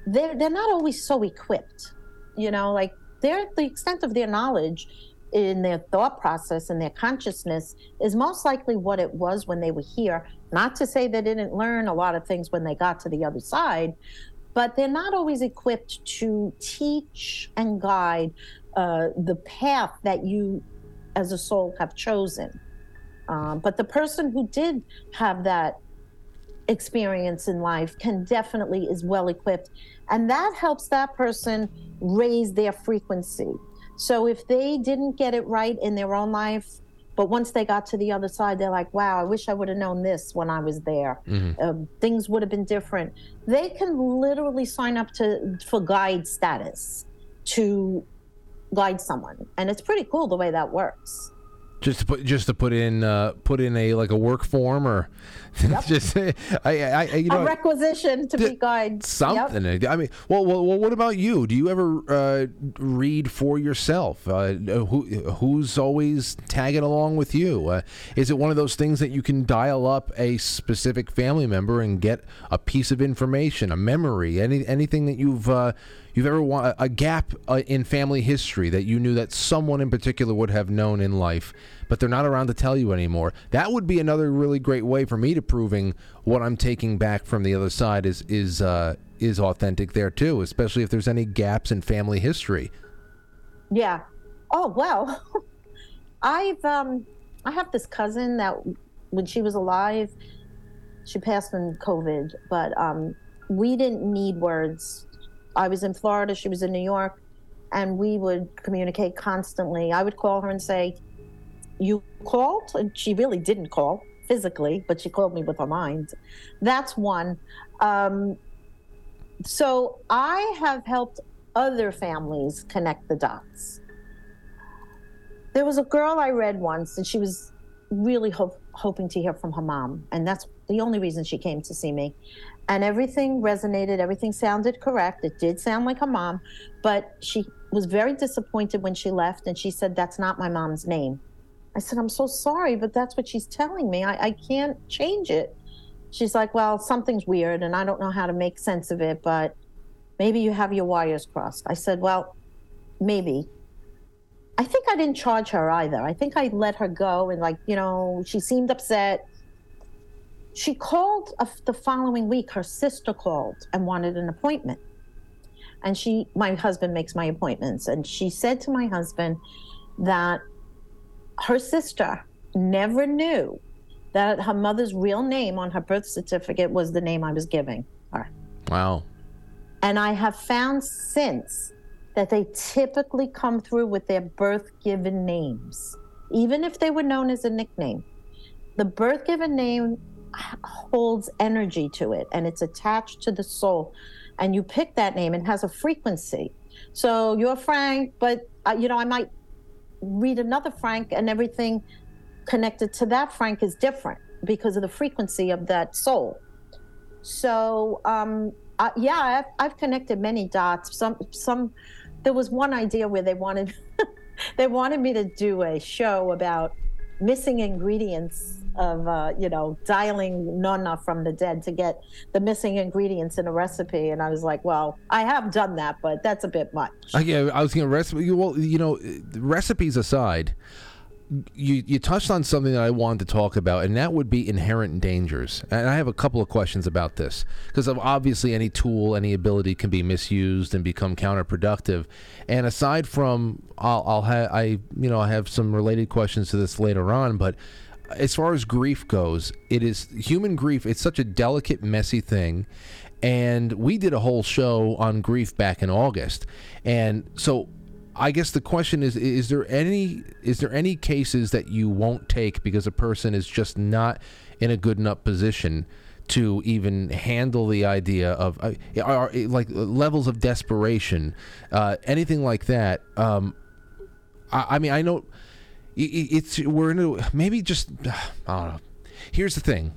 Speaker 5: they're they're not always so equipped. You know, like they're the extent of their knowledge in their thought process and their consciousness is most likely what it was when they were here. Not to say they didn't learn a lot of things when they got to the other side, but they're not always equipped to teach and guide uh, the path that you as a soul have chosen. Um, but the person who did have that experience in life can definitely is well equipped and that helps that person raise their frequency so if they didn't get it right in their own life, but once they got to the other side, they're like, wow, I wish I would have known this when I was there. Mm-hmm. Uh, things would have been different. They can literally sign up to for guide status to guide someone. And it's pretty cool the way that works
Speaker 2: just to put just to put in uh, put in a like a work form or yep. just I, I, I you know
Speaker 5: a requisition to be guide
Speaker 2: something. Yep. I mean, well, well, well, what about you? Do you ever uh, read for yourself? Uh, who who's always tagging along with you? Uh, is it one of those things that you can dial up a specific family member and get a piece of information, a memory, any anything that you've uh, you've ever want a gap uh, in family history that you knew that someone in particular would have known in life, but they're not around to tell you anymore. That would be another really great way for me to proving what I'm taking back from the other side is is uh, is authentic there too, especially if there's any gaps in family history.
Speaker 5: Yeah. Oh well, I've um I have this cousin that when she was alive, she passed from COVID, but um we didn't need words I was in Florida, she was in New York, and we would communicate constantly. I would call her and say, You called? And she really didn't call physically, but she called me with her mind. That's one. Um, so I have helped other families connect the dots. There was a girl I read once, and she was really ho- hoping to hear from her mom. And that's the only reason she came to see me and everything resonated everything sounded correct it did sound like her mom but she was very disappointed when she left and she said that's not my mom's name i said i'm so sorry but that's what she's telling me i, I can't change it she's like well something's weird and i don't know how to make sense of it but maybe you have your wires crossed i said well maybe. I think I didn't charge her either. I think I let her go and, like, you know, she seemed upset. She called the following week. Her sister called and wanted an appointment. And she, my husband makes my appointments. And she said to my husband that her sister never knew that her mother's real name on her birth certificate was the name I was giving her.
Speaker 2: Wow.
Speaker 5: And I have found since that they typically come through with their birth given names, even if they were known as a nickname. The birth given name holds energy to it and it's attached to the soul. And you pick that name and has a frequency. So you're Frank, but uh, you know, I might read another Frank and everything connected to that Frank is different because of the frequency of that soul. So, um, uh, yeah, I've, I've connected many dots. Some, some, there was one idea where they wanted, they wanted me to do a show about missing ingredients of, uh, you know, dialing Nonna from the dead to get the missing ingredients in a recipe. And I was like, well, I have done that, but that's a bit much.
Speaker 2: Uh, yeah, I was to recipe. Well, you know, recipes aside, you you touched on something that I wanted to talk about, and that would be inherent dangers. And I have a couple of questions about this because obviously any tool, any ability can be misused and become counterproductive. And aside from, I'll, I'll have I you know I have some related questions to this later on, but as far as grief goes, it is human grief. It's such a delicate, messy thing. And we did a whole show on grief back in August. And so I guess the question is: Is there any is there any cases that you won't take because a person is just not in a good enough position to even handle the idea of uh, are, like levels of desperation, uh, anything like that? Um, I, I, mean, I know it's we're in a maybe just I don't know. Here's the thing.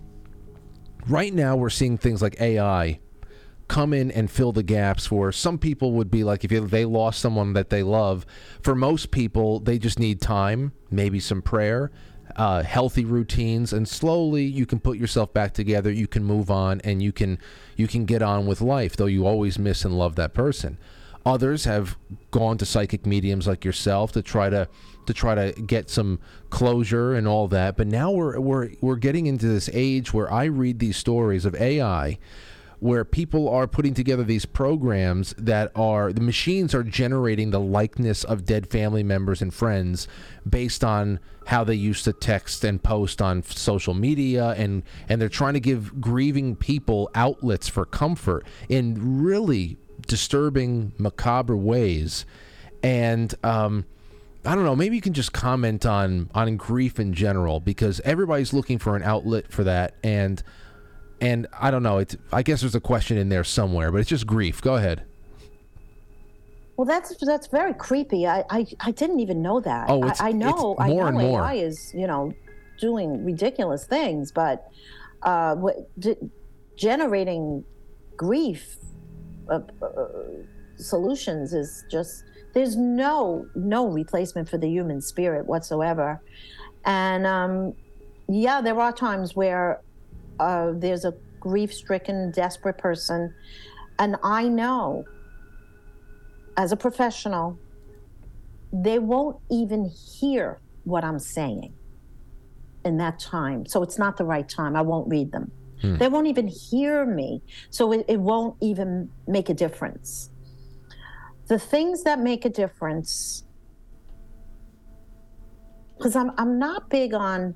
Speaker 2: Right now, we're seeing things like AI come in and fill the gaps for some people would be like if they lost someone that they love for most people they just need time maybe some prayer uh, healthy routines and slowly you can put yourself back together you can move on and you can you can get on with life though you always miss and love that person others have gone to psychic mediums like yourself to try to to try to get some closure and all that but now we're we're we're getting into this age where I read these stories of AI where people are putting together these programs that are the machines are generating the likeness of dead family members and friends based on how they used to text and post on social media and and they're trying to give grieving people outlets for comfort in really disturbing macabre ways. And um I don't know. Maybe you can just comment on on grief in general because everybody's looking for an outlet for that, and and I don't know. It's I guess there's a question in there somewhere, but it's just grief. Go ahead.
Speaker 5: Well, that's that's very creepy. I I, I didn't even know that.
Speaker 2: Oh,
Speaker 5: I, I know. I know
Speaker 2: and more.
Speaker 5: AI is you know doing ridiculous things, but uh, what, d- generating grief uh, uh, solutions is just there's no no replacement for the human spirit whatsoever, and um, yeah, there are times where uh, there's a grief stricken, desperate person. And I know as a professional, they won't even hear what I'm saying in that time. So it's not the right time. I won't read them. Hmm. They won't even hear me. So it, it won't even make a difference. The things that make a difference, because I'm, I'm not big on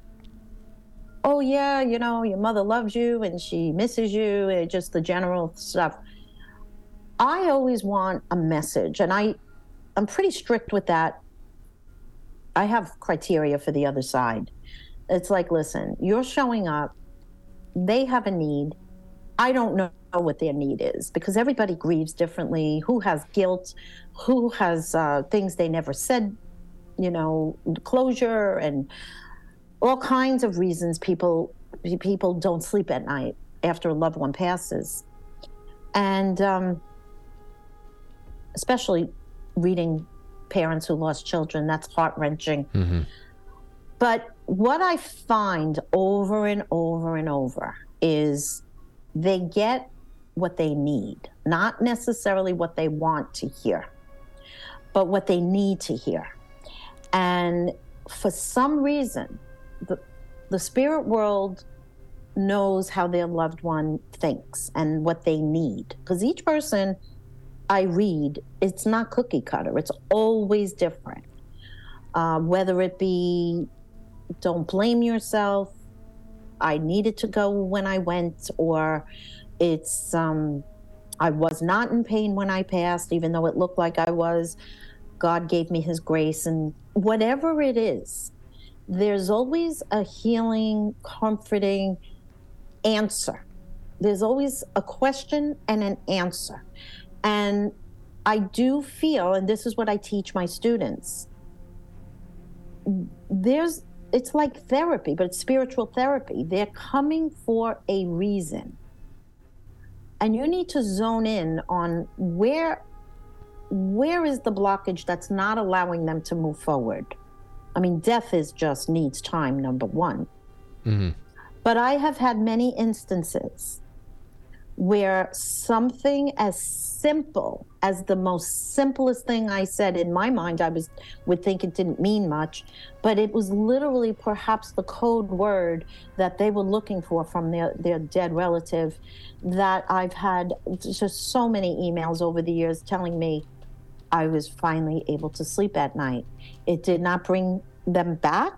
Speaker 5: oh yeah you know your mother loves you and she misses you and just the general stuff. I always want a message and i i'm pretty strict with that. I have criteria for the other side. It's like listen you're showing up they have a need i don't know what their need is because everybody grieves differently who has guilt who has uh, things they never said you know closure and all kinds of reasons people people don't sleep at night after a loved one passes, and um, especially reading parents who lost children. That's heart wrenching.
Speaker 2: Mm-hmm.
Speaker 5: But what I find over and over and over is they get what they need, not necessarily what they want to hear. but what they need to hear. And for some reason, the, the spirit world knows how their loved one thinks and what they need. Because each person I read, it's not cookie cutter, it's always different. Uh, whether it be don't blame yourself, I needed to go when I went, or it's um, I was not in pain when I passed, even though it looked like I was. God gave me his grace, and whatever it is, there's always a healing, comforting answer. There's always a question and an answer. And I do feel, and this is what I teach my students, there's it's like therapy, but it's spiritual therapy. They're coming for a reason. And you need to zone in on where where is the blockage that's not allowing them to move forward? I mean, death is just needs time, number one.
Speaker 2: Mm-hmm.
Speaker 5: But I have had many instances where something as simple as the most simplest thing I said in my mind, I was would think it didn't mean much, but it was literally perhaps the code word that they were looking for from their, their dead relative that I've had just so many emails over the years telling me I was finally able to sleep at night. It did not bring them back,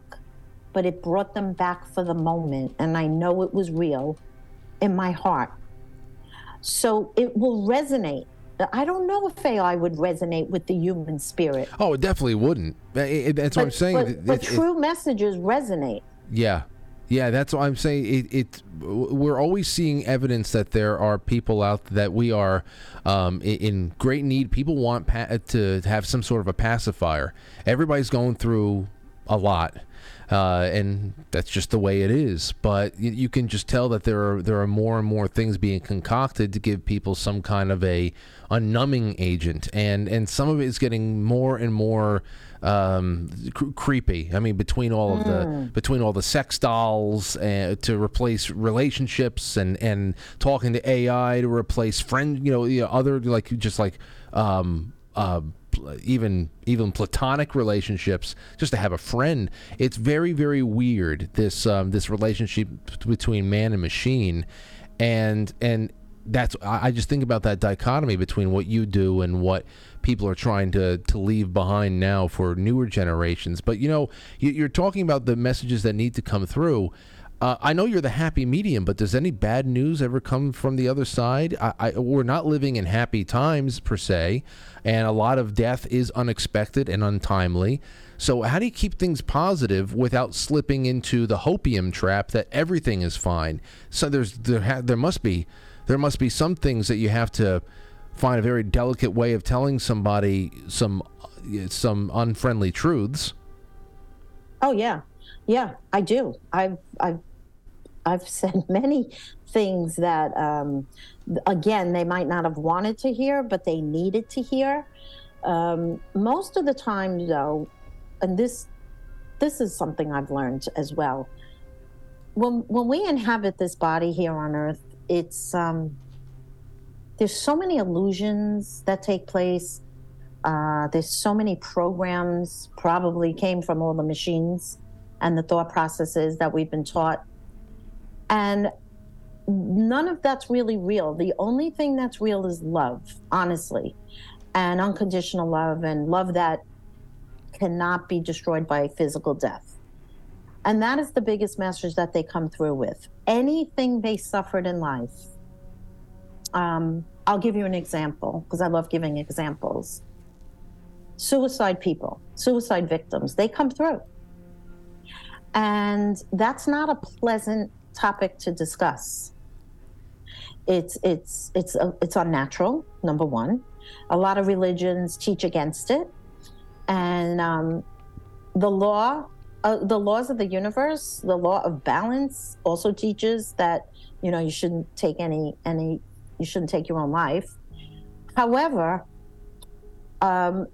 Speaker 5: but it brought them back for the moment. And I know it was real in my heart. So it will resonate. I don't know if AI would resonate with the human spirit.
Speaker 2: Oh, it definitely wouldn't. It- it- that's what I'm saying.
Speaker 5: But, but
Speaker 2: it-
Speaker 5: true messages resonate.
Speaker 2: Yeah, yeah, that's what I'm saying. It, it we're always seeing evidence that there are people out that we are um, i- in great need. People want pa- to have some sort of a pacifier. Everybody's going through a lot. Uh, and that's just the way it is. But you, you can just tell that there are there are more and more things being concocted to give people some kind of a, a numbing agent, and and some of it is getting more and more um, cr- creepy. I mean, between all of the between all the sex dolls uh, to replace relationships and and talking to AI to replace friend, you know, you know other like just like um, uh, even even platonic relationships just to have a friend. It's very very weird this um, this relationship between man and machine, and and that's I just think about that dichotomy between what you do and what people are trying to to leave behind now for newer generations. But you know, you're talking about the messages that need to come through. Uh, I know you're the happy medium, but does any bad news ever come from the other side? I, I, we're not living in happy times per se, and a lot of death is unexpected and untimely. So, how do you keep things positive without slipping into the hopium trap that everything is fine? So, there's there ha- there must be there must be some things that you have to find a very delicate way of telling somebody some some unfriendly truths.
Speaker 5: Oh yeah, yeah, I do. I've I've I've said many things that um, again they might not have wanted to hear, but they needed to hear. Um, most of the time, though, and this this is something I've learned as well. When when we inhabit this body here on Earth, it's um, there's so many illusions that take place. Uh, there's so many programs probably came from all the machines and the thought processes that we've been taught. And none of that's really real. The only thing that's real is love, honestly, and unconditional love, and love that cannot be destroyed by physical death. And that is the biggest message that they come through with. Anything they suffered in life. Um, I'll give you an example because I love giving examples. Suicide people, suicide victims, they come through. And that's not a pleasant topic to discuss. It's it's it's uh, it's unnatural. Number one, a lot of religions teach against it, and um, the law, uh, the laws of the universe, the law of balance, also teaches that you know you shouldn't take any any you shouldn't take your own life. However, um,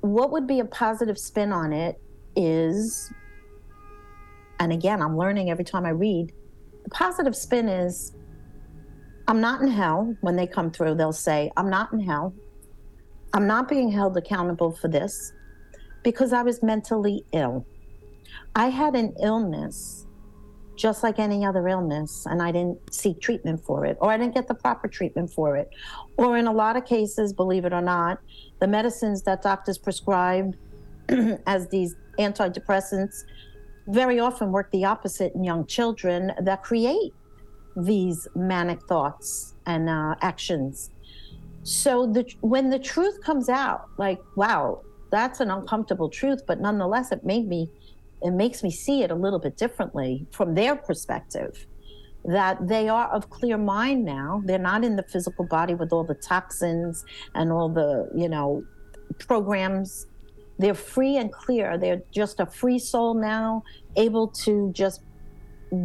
Speaker 5: what would be a positive spin on it is and again, I'm learning every time I read. The positive spin is I'm not in hell. When they come through, they'll say, I'm not in hell. I'm not being held accountable for this because I was mentally ill. I had an illness just like any other illness, and I didn't seek treatment for it, or I didn't get the proper treatment for it. Or in a lot of cases, believe it or not, the medicines that doctors prescribe as these antidepressants very often work the opposite in young children that create these manic thoughts and uh, actions. So the, when the truth comes out, like, wow, that's an uncomfortable truth, but nonetheless, it made me, it makes me see it a little bit differently from their perspective. That they are of clear mind now. They're not in the physical body with all the toxins and all the, you know, programs. They're free and clear. They're just a free soul now, able to just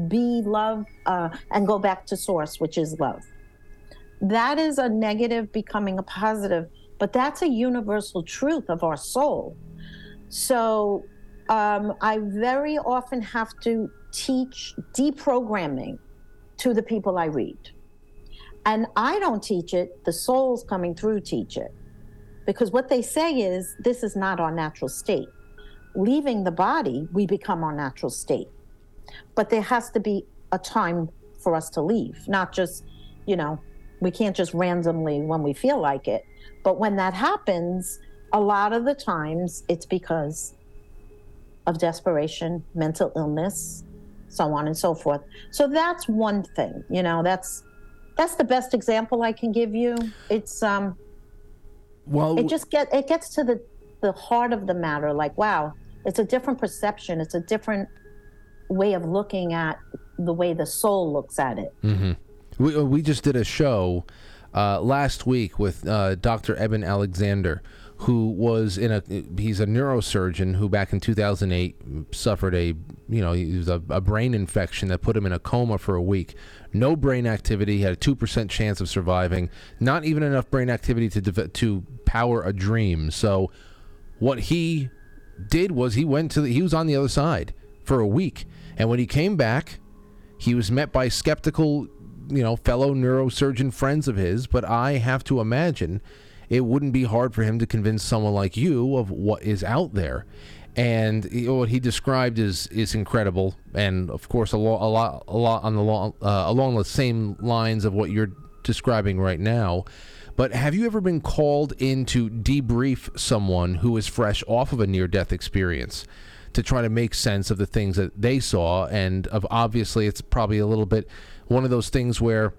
Speaker 5: be love uh, and go back to source, which is love. That is a negative becoming a positive, but that's a universal truth of our soul. So um, I very often have to teach deprogramming to the people I read. And I don't teach it, the souls coming through teach it. Because what they say is this is not our natural state. Leaving the body, we become our natural state but there has to be a time for us to leave, not just, you know, we can't just randomly when we feel like it. But when that happens, a lot of the times it's because of desperation, mental illness, so on and so forth. So that's one thing, you know, that's that's the best example I can give you. It's um
Speaker 2: Well,
Speaker 5: it just get it gets to the the heart of the matter like wow, it's a different perception, it's a different way of looking at the way the soul looks at it.
Speaker 2: We, uh, we just did a show uh, last week with uh, Dr. Eben Alexander, who was in a he's a neurosurgeon who back in 2008 suffered a you know he was a, a brain infection that put him in a coma for a week. No brain activity, had a two percent chance of surviving. Not even enough brain activity to to power a dream. So what he did was he went to the, he was on the other side for a week, and when he came back, he was met by skeptical, you know, fellow neurosurgeon friends of his. But I have to imagine it wouldn't be hard for him to convince someone like you of what is out there. And you know, what he described is is incredible, and of course a, a lot a lot on the uh, along the same lines of what you're describing right now. But have you ever been called in to debrief someone who is fresh off of a near death experience to try to make sense of the things that they saw? And of obviously, it's probably a little bit one of those things where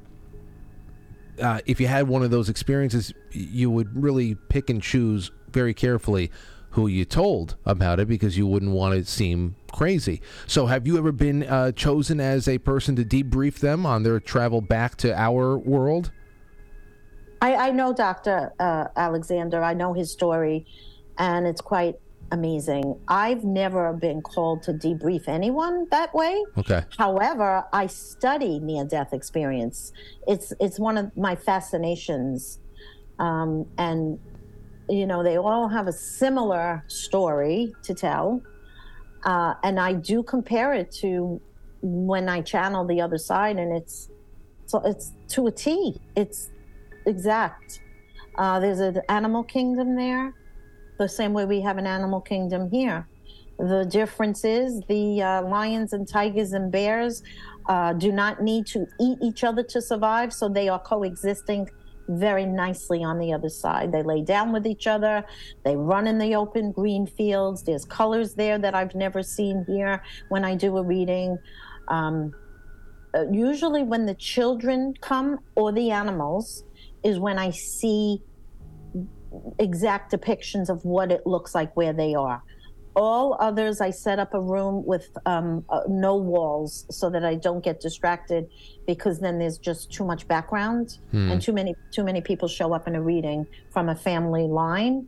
Speaker 2: uh, if you had one of those experiences, you would really pick and choose very carefully who you told about it because you wouldn't want to seem crazy. So, have you ever been uh, chosen as a person to debrief them on their travel back to our world?
Speaker 5: I, I know Dr. Uh, Alexander. I know his story, and it's quite amazing. I've never been called to debrief anyone that way.
Speaker 2: Okay.
Speaker 5: However, I study near-death experience. It's it's one of my fascinations, um, and you know they all have a similar story to tell, uh, and I do compare it to when I channel the other side, and it's so it's to a T. It's exact. Uh, there's an animal kingdom there, the same way we have an animal kingdom here. The difference is the uh, lions and tigers and bears uh, do not need to eat each other to survive, so they are coexisting very nicely on the other side. They lay down with each other, they run in the open green fields. There's colors there that I've never seen here when I do a reading. Um, uh, usually, when the children come or the animals, is when I see exact depictions of what it looks like where they are. All others, I set up a room with um, uh, no walls so that I don't get distracted, because then there's just too much background and too many too many people show up in a reading from a family line.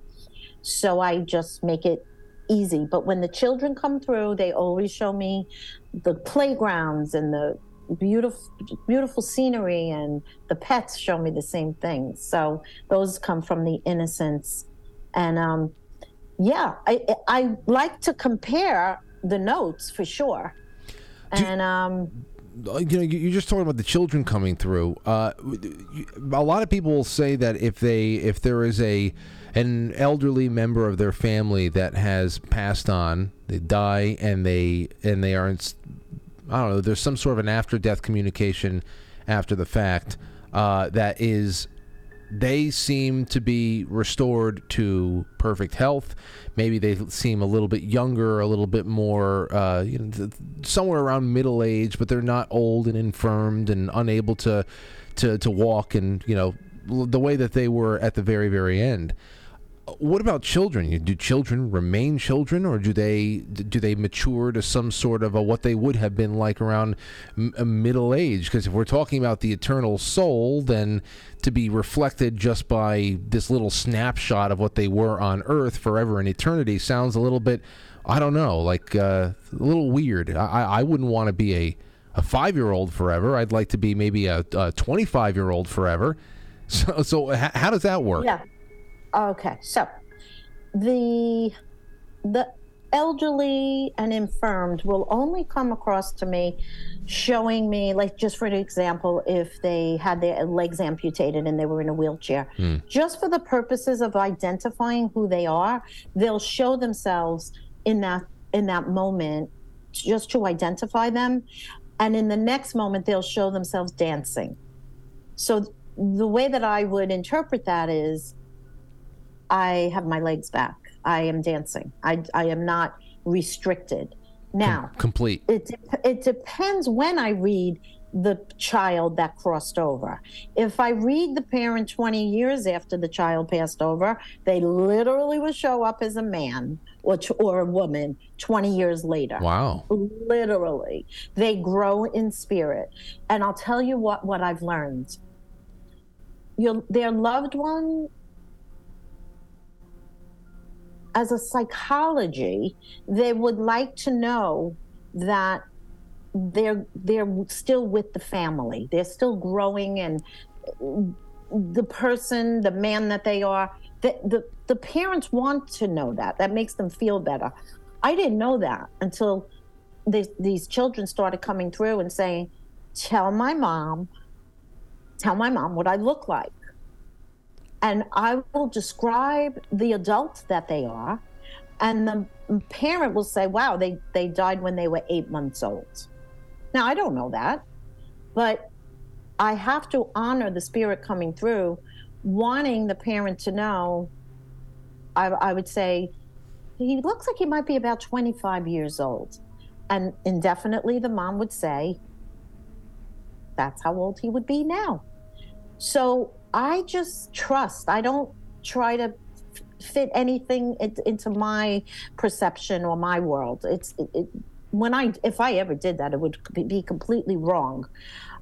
Speaker 5: So I just make it easy. But when the children come through, they always show me the playgrounds and the beautiful beautiful scenery and the pets show me the same thing. So those come from the innocence. And um yeah i i like to compare the notes for sure.
Speaker 2: Do-
Speaker 5: and um
Speaker 2: uh, you know, you- you're just talking about the children coming through. Uh, a lot of people will say that if they, if there is a, an elderly member of their family that has passed on, they die, and they and they are, in, s- I don't know, there's some sort of an after death communication after the fact uh, that is they seem to be restored to perfect health. Maybe they seem a little bit younger, a little bit more, uh, you know, th- somewhere around middle age, but they're not old and infirmed and unable to, to, to walk and you know l- the way that they were at the very very end. What about children? Do children remain children, or do they do they mature to some sort of a what they would have been like around m- middle age? Because if we're talking about the eternal soul, then to be reflected just by this little snapshot of what they were on Earth forever and eternity sounds a little bit, I don't know, like uh, a little weird. I, I wouldn't want to be a a five year old forever. I'd like to be maybe a 25 year old forever. So so h- how does that work?
Speaker 5: Yeah. Okay. So the the elderly and infirmed will only come across to me showing me like just for an example if they had their legs amputated and they were in a wheelchair. Hmm. Just for the purposes of identifying who they are they'll show themselves in that in that moment just to identify them. And in the next moment they'll show themselves dancing. So the way that I would interpret that is I have my legs back. I am dancing. I, I am not restricted. Now,
Speaker 2: Complete.
Speaker 5: it, it depends when I read the child that crossed over. If I read the parent 20 years after the child passed over, they literally will show up as a man or, t- or a woman 20 years later
Speaker 2: Wow.
Speaker 5: literally they grow in spirit and i'll tell you what what i've learned your their loved one as a psychology they would like to know that they're they're still with the family. They're still growing and the person the man that they are the, the the parents want to know that. That makes them feel better. I didn't know that until these, these children started coming through and saying tell my mom tell my mom what i look like and i will describe the adult that they are. And the parent will say wow they they died when they were eight months old. Now i don't know that but i have to honor the spirit coming through wanting the parent to know i, I would say he looks like he might be about 25 years old. And indefinitely the mom would say that's how old he would be now. So i just trust. I don't try to fit anything into my perception or my world. It's it, it, when i if i ever did that it would be completely wrong.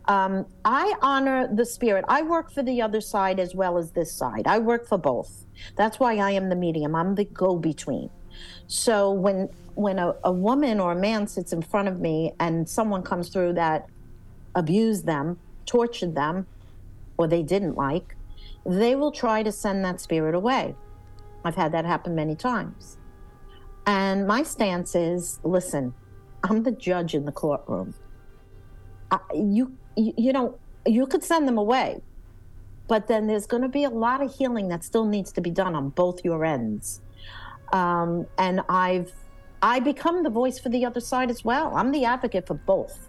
Speaker 5: Um, i honor the spirit. I work for the other side as well as this side. I work for both. That's why i am the medium. I'm the go-between. So when when a, a woman or a man sits in front of me and someone comes through that abused them, tortured them, or they didn't like, they will try to send that spirit away. I've had that happen many times. And my stance is listen, I'm the judge in the courtroom. I, you, you, you know, you could send them away, but then there's going to be a lot of healing that still needs to be done on both your ends. Um, and I've I become the voice for the other side as well. I'm the advocate for both.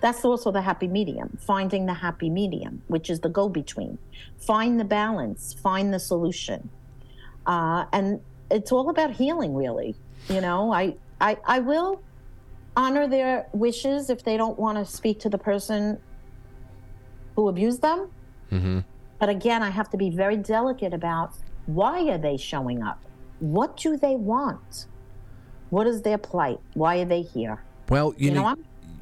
Speaker 5: That's also the happy medium, finding the happy medium, which is the go between. Find the balance, find the solution. Uh, and it's all about healing, really. You know, I, I, I will honor their wishes if they don't want to speak to the person who abused them.
Speaker 2: Mm-hmm.
Speaker 5: But again, I have to be very delicate about why are they showing up? What do they want? What is their plight? Why are they here?
Speaker 2: Well, you,
Speaker 5: You, know,
Speaker 2: know,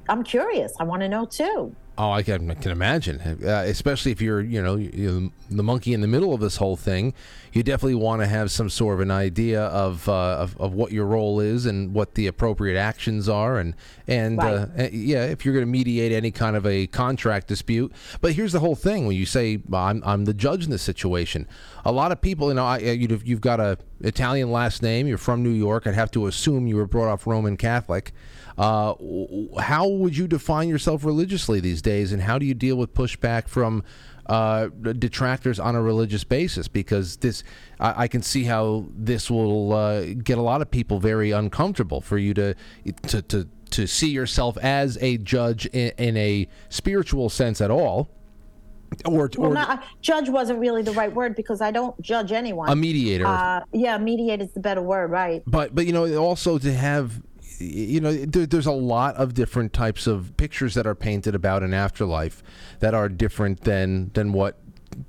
Speaker 5: I'm curious. I want to know too.
Speaker 2: oh, I can, I can imagine, uh, especially if you're, you know, you the monkey in the middle of this whole thing. You definitely want to have some sort of an idea of, uh, of of what your role is and what the appropriate actions are, and and uh,
Speaker 5: Right.
Speaker 2: uh, yeah, if you're going to mediate any kind of a contract dispute. But here's the whole thing: when you say I'm I'm the judge in this situation, a lot of people, you know, I, uh, you've you've got a Italian last name. You're from New York. I'd have to assume you were brought up Roman Catholic. Uh, how would you define yourself religiously these days, and how do you deal with pushback from uh, detractors on a religious basis? Because this, I, I can see how this will uh, get a lot of people very uncomfortable for you to to to, to see yourself as a judge in, in a spiritual sense at all. Or,
Speaker 5: Well,
Speaker 2: or
Speaker 5: not, judge wasn't really the right word because I don't judge anyone.
Speaker 2: a mediator.
Speaker 5: uh, yeah, mediate is the better word, right?
Speaker 2: but but you know also to have you know there, there's a lot of different types of pictures that are painted about an afterlife that are different than than what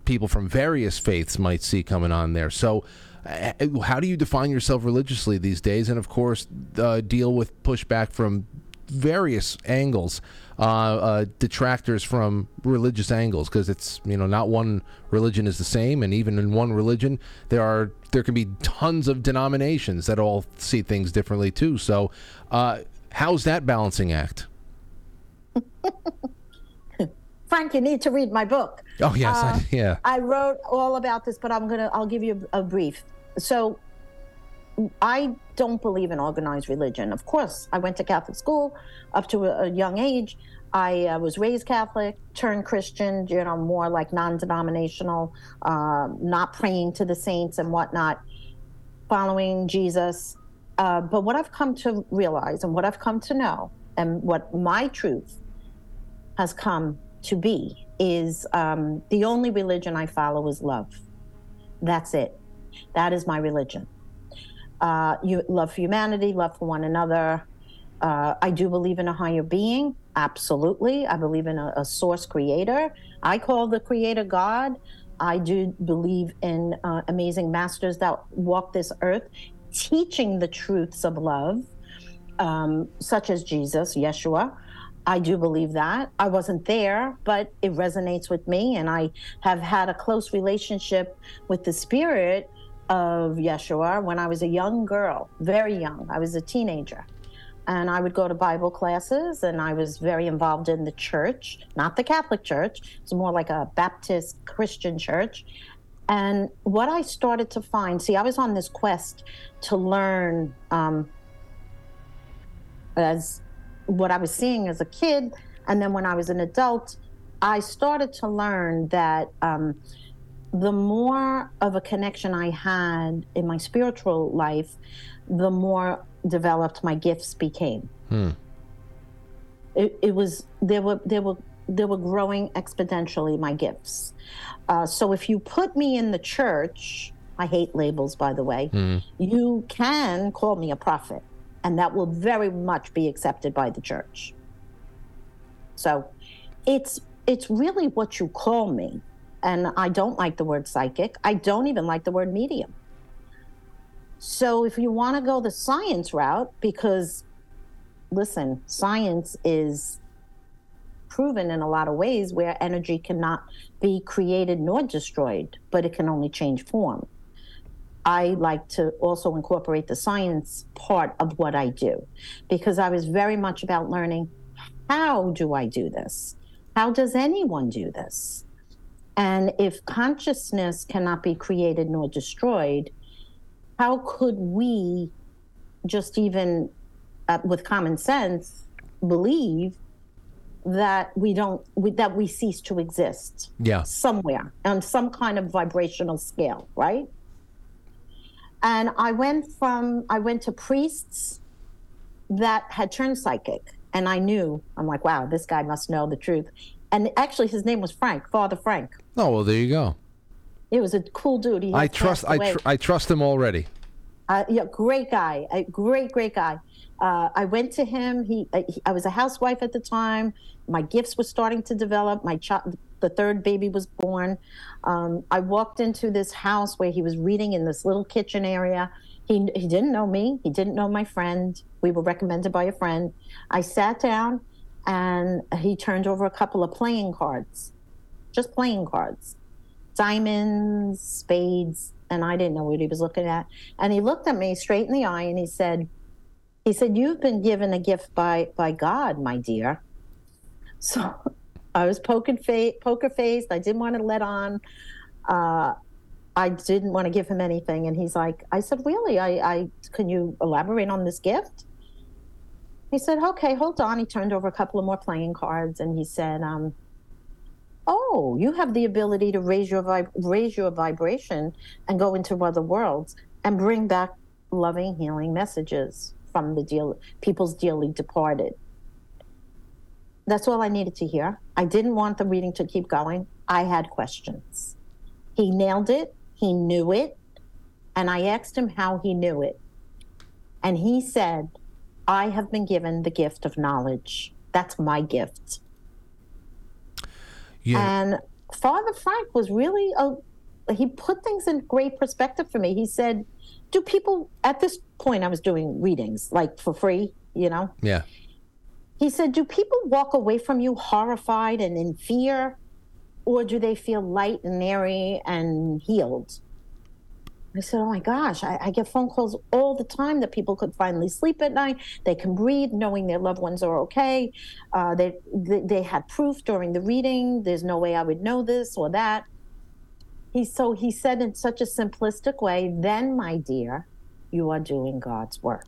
Speaker 2: people from various faiths might see coming on there. So uh, how do you define yourself religiously these days? And of course uh, deal with pushback from various angles uh, uh, detractors from religious angles because it's you know not one religion is the same and even in one religion there are there can be tons of denominations that all see things differently too so uh, how's that balancing act
Speaker 5: Frank, you need to read my book.
Speaker 2: oh yes
Speaker 5: Uh,
Speaker 2: I, yeah
Speaker 5: I wrote all about this, but I'm gonna I'll give you a, a brief. So I don't believe in organized religion. Of course, I went to Catholic school up to a, a young age. I uh, was raised Catholic, turned Christian, you know, more like non-denominational, uh, not praying to the saints and whatnot, following Jesus. Uh, but what I've come to realize and what I've come to know, and what my truth has come to be, is um, the only religion I follow is love. That's it. That is my religion. Uh, you love for humanity, love for one another. Uh, I do believe in a higher being, absolutely. I believe in a, a source creator. I call the creator God. I do believe in uh, amazing masters that walk this earth, teaching the truths of love, um, such as Jesus, Yeshua. I do believe that. I wasn't there, but it resonates with me, and I have had a close relationship with the spirit of Yeshua when I was a young girl, very young. I was a teenager. And I would go to Bible classes, and I was very involved in the church, not the Catholic church. It's more like a Baptist Christian church. And what I started to find see, I was on this quest to learn um, as what I was seeing as a kid. And then when I was an adult, I started to learn that um, the more of a connection I had in my spiritual life, the more developed my gifts became. It, it was there were there were they were growing exponentially my gifts. Uh, so if you put me in the church, I hate labels by the way. You can call me a prophet, and that will very much be accepted by the church. So it's it's really what you call me. And I don't like the word psychic. I don't even like the word medium. So if you want to go the science route, because listen, science is proven in a lot of ways where energy cannot be created nor destroyed, but it can only change form. I like to also incorporate the science part of what I do because I was very much about learning how do I do this? How does anyone do this? And if consciousness cannot be created nor destroyed, how could we just even uh, with common sense believe that we don't we, that we cease to exist
Speaker 2: yeah.
Speaker 5: somewhere on some kind of vibrational scale right? And i went from i went to priests that had turned psychic and i knew i'm like wow this guy must know the truth and actually his name was frank father frank
Speaker 2: oh well there you go
Speaker 5: it was a cool dude
Speaker 2: i trust I, tr- I trust him already
Speaker 5: Uh, yeah, great guy, a great, great guy. Uh, I went to him. He, uh, he, I was a housewife at the time. My gifts were starting to develop. My child, the third baby was born. Um, I walked into this house where he was reading in this little kitchen area. He, he didn't know me. He didn't know my friend. We were recommended by a friend. I sat down, and he turned over a couple of playing cards, just playing cards, diamonds, spades, and I didn't know what he was looking at. And he looked at me straight in the eye and he said, he said, You've been given a gift by by God, my dear. So I was fa- poker faced. I didn't want to let on. Uh, I didn't want to give him anything. And he's like, I said, Really? I, I can you elaborate on this gift? He said, Okay, hold on. He turned over a couple of more playing cards and he said, um, Oh, you have the ability to raise your vib- raise your vibration and go into other worlds and bring back loving, healing messages from the deal people's dearly departed. That's all I needed to hear. I didn't want the reading to keep going. I had questions. He nailed it. He knew it. And I asked him how he knew it. And he said, I have been given the gift of knowledge. That's my gift.
Speaker 2: Yeah.
Speaker 5: And Father Frank was really a he put things in great perspective for me. He said, "Do people at this point I was doing readings like for free, you know?"
Speaker 2: yeah.
Speaker 5: He said, "Do people walk away from you horrified and in fear, or do they feel light and airy and healed?" I said, "Oh my gosh, I, I get phone calls all the time that people could finally sleep at night. They can breathe, knowing their loved ones are okay. Uh, they, they they had proof during the reading. There's no way I would know this or that." He so he said in such a simplistic way, "Then, my dear, you are doing God's work."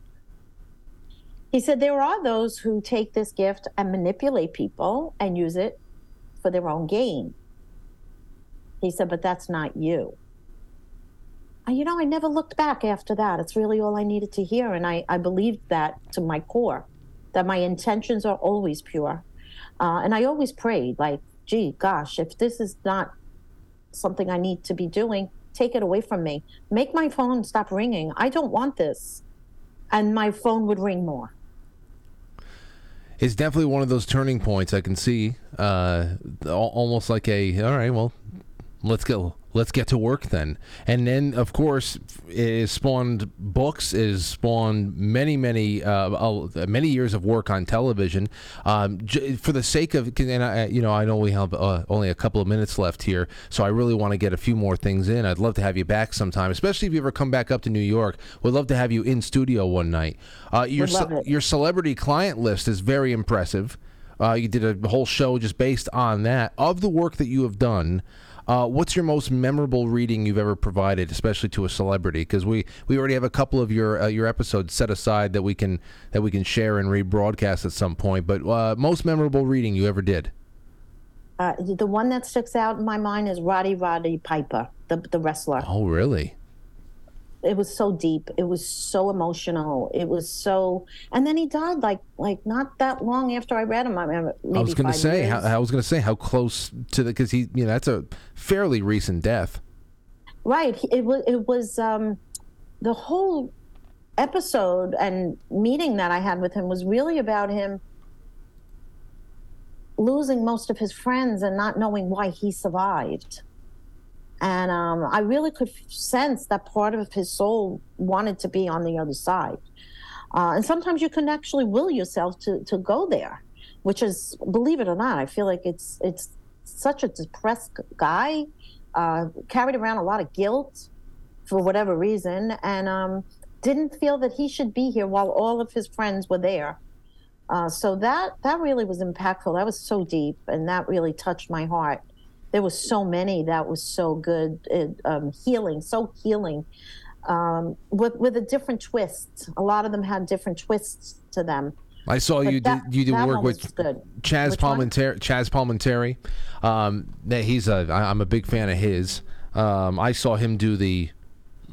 Speaker 5: He said there are those who take this gift and manipulate people and use it for their own gain. He said, but that's not you. You know, I never looked back after that. It's really all I needed to hear. And I, I believed that to my core, that my intentions are always pure. Uh, and I always prayed, like, gee, gosh, if this is not something I need to be doing, take it away from me. Make my phone stop ringing. I don't want this. And my phone would ring more.
Speaker 2: It's definitely one of those turning points I can see. Uh, almost like a all right, well, let's go. Let's get to work then. And then, of course, it has spawned books. It has spawned many, many, uh, many years of work on television. Um, j- for the sake of, and I, you know, I know we have uh, only a couple of minutes left here, so I really want to get a few more things in. I'd love to have you back sometime, especially if you ever come back up to New York. We'd love to have you in studio one night. Uh, your ce- your celebrity client list is very impressive. Uh, you did a whole show just based on that. Of the work that you have done, uh, what's your most memorable reading you've ever provided, especially to a celebrity? Because we, we already have a couple of your uh, your episodes set aside that we can that we can share and rebroadcast at some point. But uh, most memorable reading you ever did?
Speaker 5: Uh, the one that sticks out in my mind is Roddy Roddy Piper, the, the wrestler.
Speaker 2: Oh, really?
Speaker 5: It was so deep. It was so emotional. It was so, and then he died like like not that long after I read him. I remember maybe
Speaker 2: I was going to say, how, I was going to say how close to the because he, you know, that's a fairly recent death.
Speaker 5: Right. It was. It was um, the whole episode and meeting that I had with him was really about him losing most of his friends and not knowing why he survived. And um, I really could sense that part of his soul wanted to be on the other side. Uh, and sometimes you can actually will yourself to, to go there, which is, believe it or not, I feel like it's it's such a depressed guy, uh, carried around a lot of guilt for whatever reason, and um, didn't feel that he should be here while all of his friends were there. Uh, so that that really was impactful. That was so deep, and that really touched my heart. There was so many that was so good, it, um, healing, so healing, um, with with a different twist. A lot of them had different twists to them.
Speaker 2: I saw
Speaker 5: But
Speaker 2: you
Speaker 5: that-
Speaker 2: did you did work with. Chazz
Speaker 5: Which?
Speaker 2: Palminteri. Chazz Palminteri. Um, that he's a I- I'm a big fan of his. Um, I saw him do the.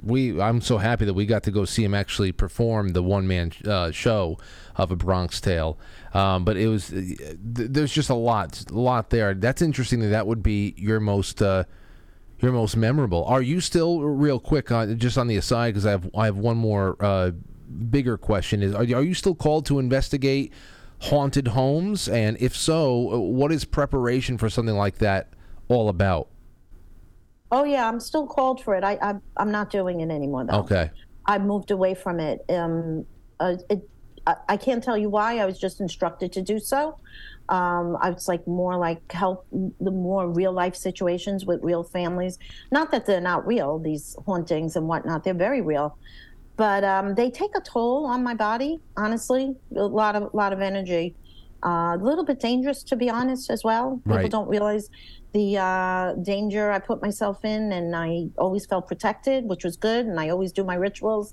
Speaker 2: We I'm so happy that we got to go see him actually perform the one man uh, show of a Bronx Tale. Um, but it was uh, th- there's just a lot a lot there. That's interesting that that would be your most. Uh, your most memorable. Are you still real quick on just on the aside because I have I have one more uh, bigger question is are, you- are you still called to investigate haunted homes and if so uh, what is preparation for something like that all about?
Speaker 5: Oh yeah, I'm still called for it. I, I I'm not doing it anymore though.
Speaker 2: Okay.
Speaker 5: I moved away from it. Um, uh, it I, I can't tell you why. I was just instructed to do so. Um, I was like more like help the more real life situations with real families. Not that they're not real, these hauntings and whatnot. They're very real, but um, they take a toll on my body. Honestly, a lot of lot of energy. Uh, a little bit dangerous, to be honest, as well. People
Speaker 2: Right.
Speaker 5: don't realize the uh, danger I put myself in, and I always felt protected, which was good, and I always do my rituals.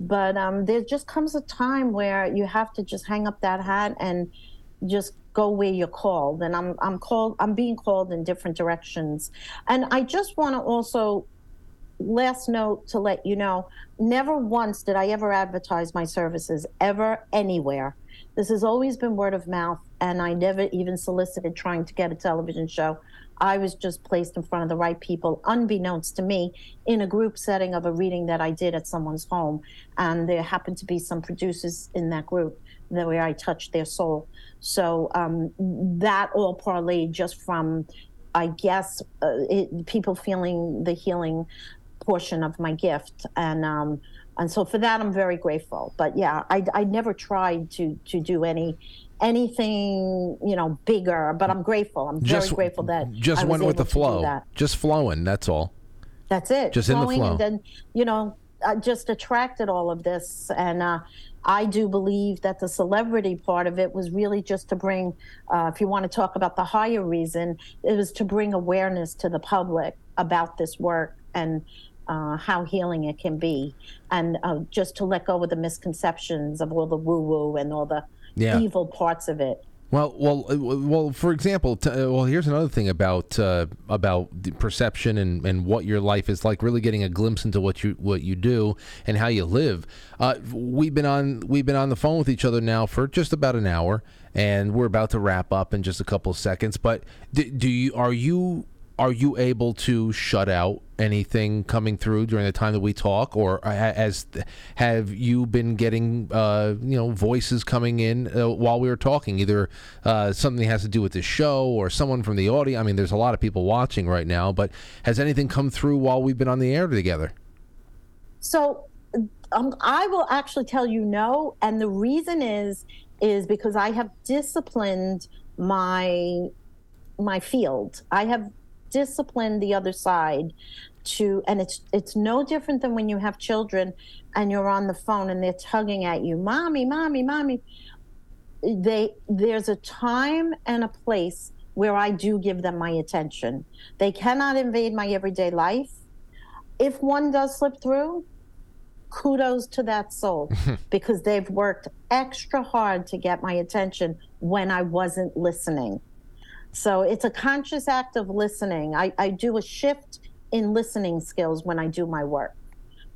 Speaker 5: But um, there just comes a time where you have to just hang up that hat and just go where you're called. And I'm I'm called I'm being called in different directions. And I just want to also last note to let you know never once did I ever advertise my services ever anywhere. This has always been word of mouth, and I never even solicited trying to get a television show. I was just placed in front of the right people, unbeknownst to me, in a group setting of a reading that I did at someone's home. And there happened to be some producers in that group that where I touched their soul. So um, that all parlayed just from, I guess, uh, it, people feeling the healing portion of my gift. And um, and so for that, I'm very grateful. But yeah, I, I never tried to to do any anything you know bigger but i'm grateful i'm
Speaker 2: Just-
Speaker 5: very grateful that
Speaker 2: Just
Speaker 5: I
Speaker 2: went with the flow. Just flowing. That's all.
Speaker 5: That's it.
Speaker 2: Just in the
Speaker 5: Flowing,
Speaker 2: flow.
Speaker 5: And then, you know, I just attracted all of this. And uh, I do believe that the celebrity part of it was really just to bring, uh, if you want to talk about the higher reason, it was to bring awareness to the public about this work and uh, how healing it can be. And uh, just to let go of the misconceptions of all the woo woo and all the
Speaker 2: Yeah.
Speaker 5: evil parts of it.
Speaker 2: Well, well, uh, well. For example, t- uh, well, here's another thing about uh, about the perception and, and what your life is like. Really getting a glimpse into what you what you do and how you live. Uh, we've been on we've been on the phone with each other now for just about an hour, and we're about to wrap up in just a couple of seconds. But do, do you are you are you able to shut out anything coming through during the time that we talk, or as have you been getting uh, you know voices coming in uh, while we were talking? Either uh, something has to do with the show, or someone from the audience. I mean, there's a lot of people watching right now, but has anything come through while we've been on the air together?
Speaker 5: So um, I will actually tell you no, and the reason is is because I have disciplined my my field. I have disciplined the other side to, and it's it's no different than when you have children and you're on the phone and they're tugging at you, mommy, mommy, mommy. They there's a time and a place where I do give them my attention. They cannot invade my everyday life. If one does slip through, kudos to that soul because they've worked extra hard to get my attention when I wasn't listening. So it's a conscious act of listening. I, I do a shift in listening skills when I do my work.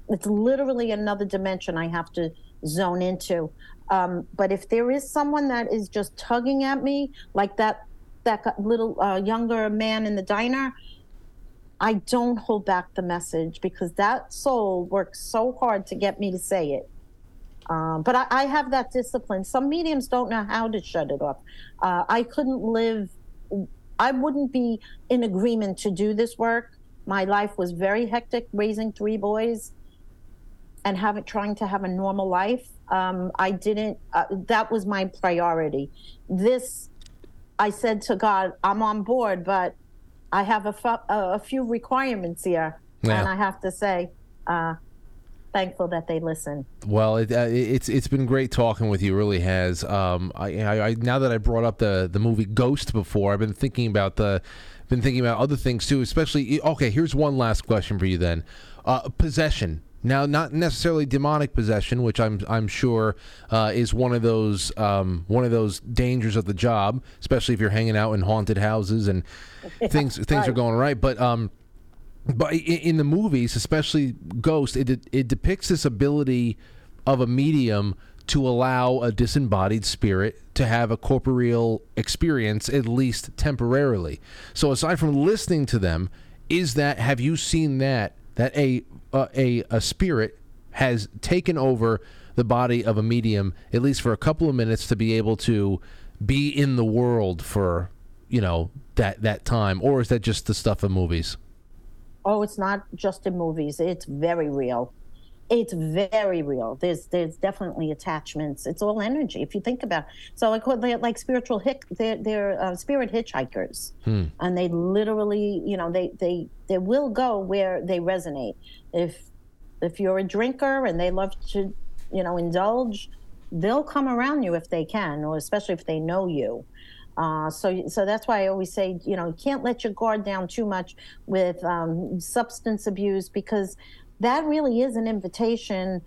Speaker 5: It's literally another dimension I have to zone into. Um, but if there is someone that is just tugging at me, like that that little uh, younger man in the diner, I don't hold back the message because that soul works so hard to get me to say it. Um, but I, I have that discipline. Some mediums don't know how to shut it off. Uh, I couldn't live, I wouldn't be in agreement to do this work. My life was very hectic raising three boys and having trying to have a normal life. Um, I didn't, uh, that was my priority. This, I said to God, I'm on board, but I have a, fu- a few requirements here,
Speaker 2: Yeah.
Speaker 5: and I have to say, uh, thankful that they listen.
Speaker 2: Well, it, uh, it's it's been great talking with you. Really has. Um, I, I, I now that I brought up the the movie Ghost before, I've been thinking about the been thinking about other things too. Especially okay, here's one last question for you then. Uh, possession. Now, not necessarily demonic possession, which I'm I'm sure uh, is one of those um, one of those dangers of the job, especially if you're hanging out in haunted houses and things things are going right. But um, but in the movies, especially Ghost, it it depicts this ability of a medium to allow a disembodied spirit to have a corporeal experience at least temporarily. So aside from listening to them, is that have you seen that that a uh, a a spirit has taken over the body of a medium at least for a couple of minutes to be able to be in the world for you know that that time or is that just the stuff of movies?
Speaker 5: Oh, it's not just in movies. It's very real. It's very real. There's there's definitely attachments. It's all energy. If you think about, it. so I call they're like spiritual hick. They're they're uh, spirit hitchhikers, and they literally, you know, they they they will go where they resonate. If if you're a drinker and they love to, you know, indulge, they'll come around you if they can, or especially if they know you. Uh, so, so that's why I always say, you know, you can't let your guard down too much with um, substance abuse because that really is an invitation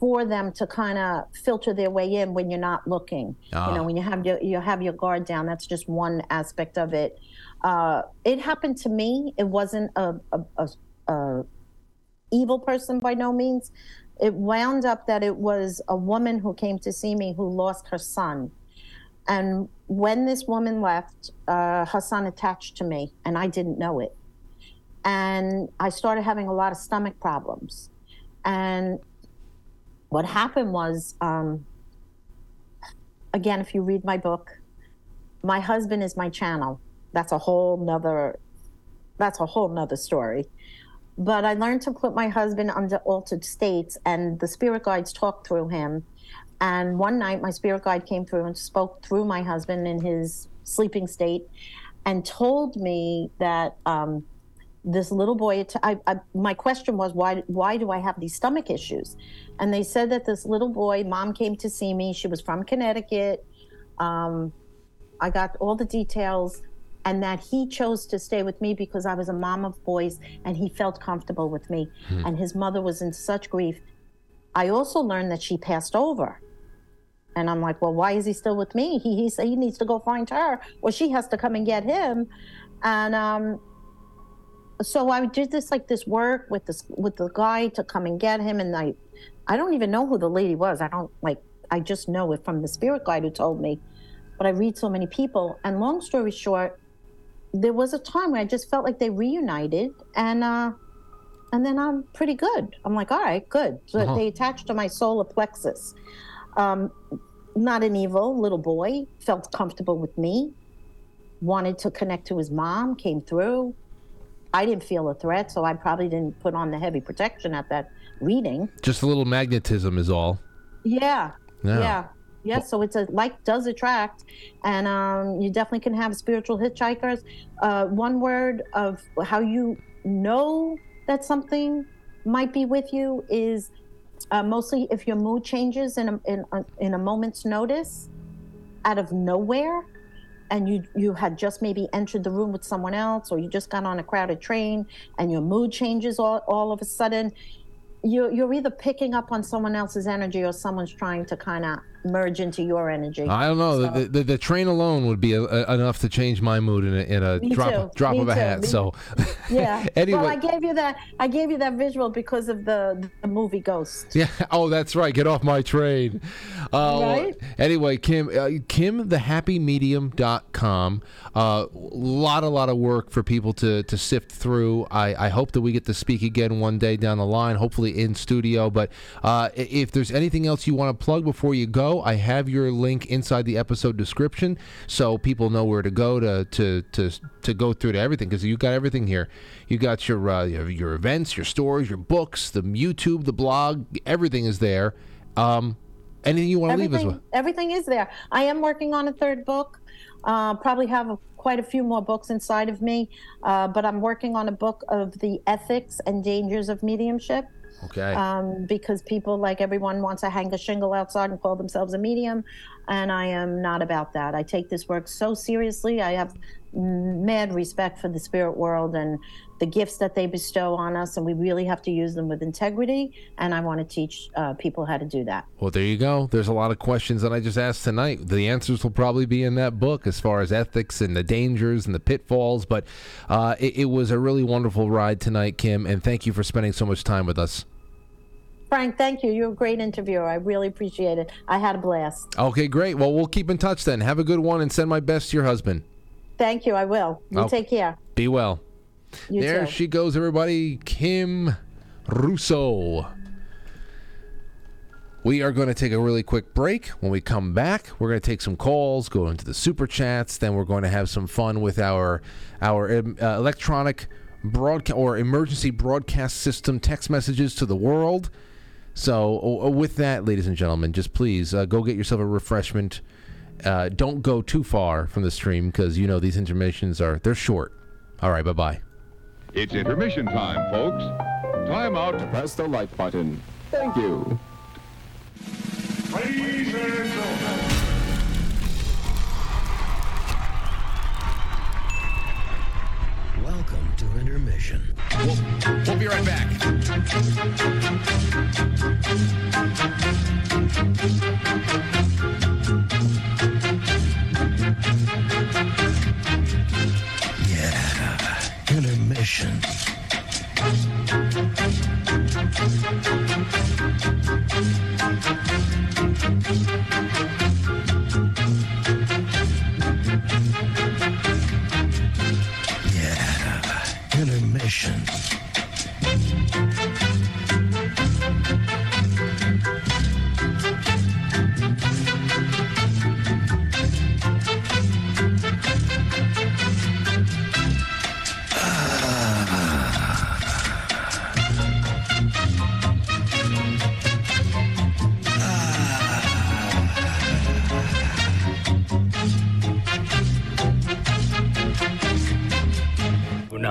Speaker 5: for them to kind of filter their way in when you're not looking.
Speaker 2: Ah.
Speaker 5: You know, when you have your you have your guard down. That's just one aspect of it. Uh, it happened to me. It wasn't a, a, a, a evil person by no means. It wound up that it was a woman who came to see me who lost her son. And when this woman left, uh, her son attached to me, and I didn't know it. And I started having a lot of stomach problems. And what happened was, um, again, if you read my book, my husband is my channel. That's a whole nother. That's a whole nother story. But I learned to put my husband under altered states, and the spirit guides talk through him. And one night, my spirit guide came through and spoke through my husband in his sleeping state, and told me that um, this little boy. I, I, my question was, why? Why do I have these stomach issues? And they said that this little boy, mom came to see me. She was from Connecticut. Um, I got all the details, and that he chose to stay with me because I was a mom of boys, and he felt comfortable with me. And his mother was in such grief. I also learned that she passed over. And I'm like, well, why is he still with me? He he said he needs to go find her, or she has to come and get him. And um, so I did this like this work with this with the guy to come and get him, and I, I don't even know who the lady was. I don't like. I just know it from the spirit guide who told me. But I read so many people, and long story short, there was a time where I just felt like they reunited, and uh, and then I'm pretty good. I'm like, all right, good. So
Speaker 2: Uh-huh.
Speaker 5: they attached to my solar plexus. Um, not an evil little boy, felt comfortable with me, wanted to connect to his mom, came through. I didn't feel a threat, so I probably didn't put on the heavy protection at that reading.
Speaker 2: Just a little magnetism is all.
Speaker 5: Yeah.
Speaker 2: Yeah.
Speaker 5: Yeah. Yeah. So it's a like does attract, and um, you definitely can have spiritual hitchhikers. Uh, one word of how you know that something might be with you is uh, mostly if your mood changes in a, in a, in a moment's notice, out of nowhere, and you you had just maybe entered the room with someone else, or you just got on a crowded train, and your mood changes all, all of a sudden you're, you're either picking up on someone else's energy or someone's trying to kind of merge into your energy.
Speaker 2: I don't know.
Speaker 5: So-
Speaker 2: the, the, the train alone would be a, a- enough to change my mood in a, in a
Speaker 5: Me
Speaker 2: drop
Speaker 5: too.
Speaker 2: drop
Speaker 5: Me
Speaker 2: of a
Speaker 5: too.
Speaker 2: hat.
Speaker 5: Me-
Speaker 2: So
Speaker 5: yeah.
Speaker 2: anyway,
Speaker 5: Well, I gave you that. I gave you that visual because of the, the movie Ghost.
Speaker 2: Yeah. Oh, that's right. Get off my train. Uh,
Speaker 5: Right?
Speaker 2: Anyway, Kim, uh, KimTheHappyMedium.com. A uh, lot, a lot of work for people to, to sift through. I, I hope that we get to speak again one day down the line, hopefully in studio. But uh, if there's anything else you want to plug before you go, I have your link inside the episode description so people know where to go to to to, to go through to everything because you've got everything here. You got your, uh, your your events, your stores, your books, the YouTube, the blog, everything is there. Um, anything you want to leave us with?
Speaker 5: everything is there. I am working on a third book. Uh, probably have a, quite a few more books inside of me, uh, but I'm working on a book of the ethics and dangers of mediumship.
Speaker 2: Okay.
Speaker 5: um, because people like everyone wants to hang a shingle outside and call themselves a medium and i am not about that i take this work so seriously i have mad respect for the spirit world and the gifts that they bestow on us and we really have to use them with integrity and i want to teach uh, people how to do that
Speaker 2: Well, there you go. There's a lot of questions that I just asked tonight. The answers will probably be in that book as far as ethics and the dangers and the pitfalls. But uh, it, it was a really wonderful ride tonight, Kim, and thank you for spending so much time with us.
Speaker 5: frank thank you you're a great interviewer i really appreciate it i had a blast
Speaker 2: Okay, great. Well, we'll keep in touch then. Have a good one and send my best to your husband.
Speaker 5: thank you i will you take care
Speaker 2: Be well.
Speaker 5: You
Speaker 2: there
Speaker 5: too.
Speaker 2: she goes, everybody. Kim Russo. We are going to take a really quick break. When we come back, we're going to take some calls, go into the super chats. Then we're going to have some fun with our our um, uh, electronic broadcast or emergency broadcast system text messages to the world. So, with that, ladies and gentlemen, just please uh, go get yourself a refreshment. Uh, don't go too far from the stream because you know these intermissions are they're short. All right, bye bye.
Speaker 6: It's intermission time, folks. Time out to press the like button. Thank you.
Speaker 4: Ladies and gentlemen.
Speaker 7: Welcome to intermission. We'll, we'll be right back. Uh, intermission. Yeah, intermission.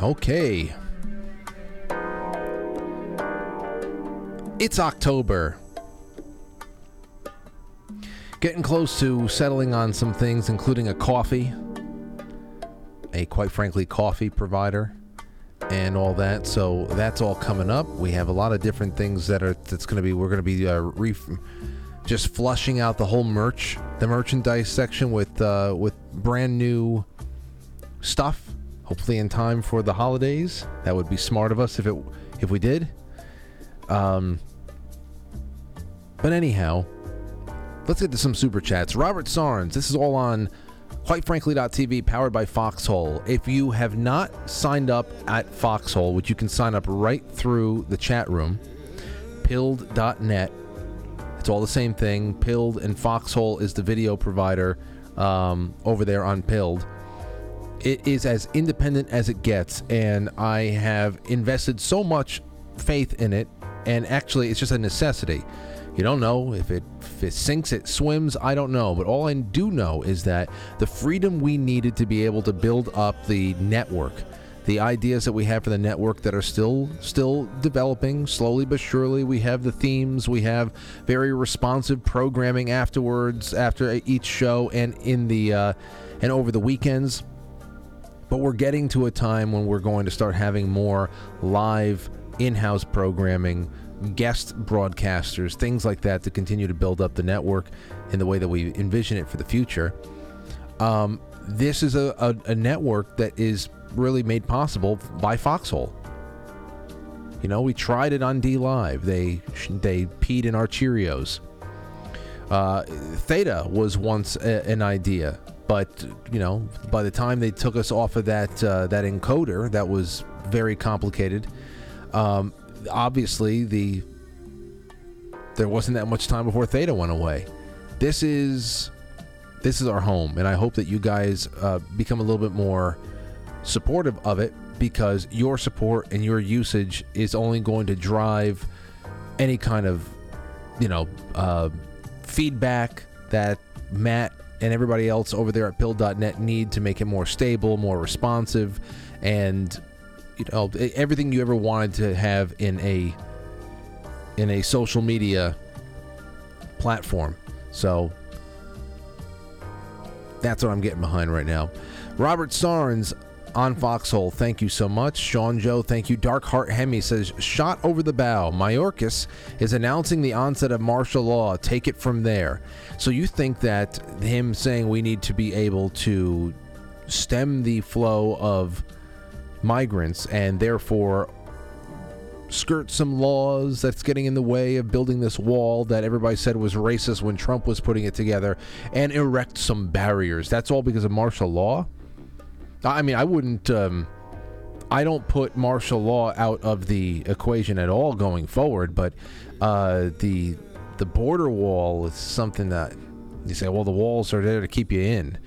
Speaker 2: Okay. It's October. Getting close to settling on some things, including a coffee, a quite frankly coffee provider, and all that. So that's all coming up. We have a lot of different things that are that's going to be. We're going to be uh, ref- just flushing out the whole merch, the merchandise section with uh, with brand new stuff. Hopefully in time for the holidays. That would be smart of us if it if we did. Um, but anyhow, let's get to some super chats. Robert Sarnes, this is all on quitefrankly.tv powered by Foxhole. If you have not signed up at Foxhole, which you can sign up right through the chat room, pilled.net. It's all the same thing. Pilled and Foxhole is the video provider um, over there on Pilled. It is as independent as it gets, and I have invested so much faith in it, and actually, it's just a necessity. You don't know if it if it sinks, it swims. I don't know, but all I do know is that the freedom we needed to be able to build up the network, the ideas that we have for the network that are still still developing slowly but surely. We have the themes, we have very responsive programming afterwards, after each show, and in the uh, and over the weekends. But we're getting to a time when we're going to start having more live in-house programming guest broadcasters, things like that, to continue to build up the network in the way that we envision it for the future. Um, this is a, a, a network that is really made possible by Foxhole. You know, we tried it on DLive. They they peed in our Cheerios. Uh, Theta was once a, an idea, but you know, by the time they took us off of that uh, that encoder, that was very complicated. Um, obviously, the there wasn't that much time before Theta went away. This is this is our home, and I hope that you guys uh, become a little bit more supportive of it because your support and your usage is only going to drive any kind of you know uh, feedback that Matt and everybody else over there at pilled.net need to make it more stable, more responsive, and you know everything you ever wanted to have in a in a social media platform. So that's what I'm getting behind right now. Robert Sarnes on Foxhole, thank you so much. Sean Joe, thank you. Dark Heart Hemi says, shot over the bow. Mayorkas is announcing the onset of martial law. Take it from there. So you think that him saying we need to be able to stem the flow of migrants and therefore skirt some laws that's getting in the way of building this wall that everybody said was racist when Trump was putting it together and erect some barriers. That's all because of martial law. I mean, I wouldn't. Um, I don't put martial law out of the equation at all going forward, but uh, the the border wall is something that you say, well, the walls are there to keep you in.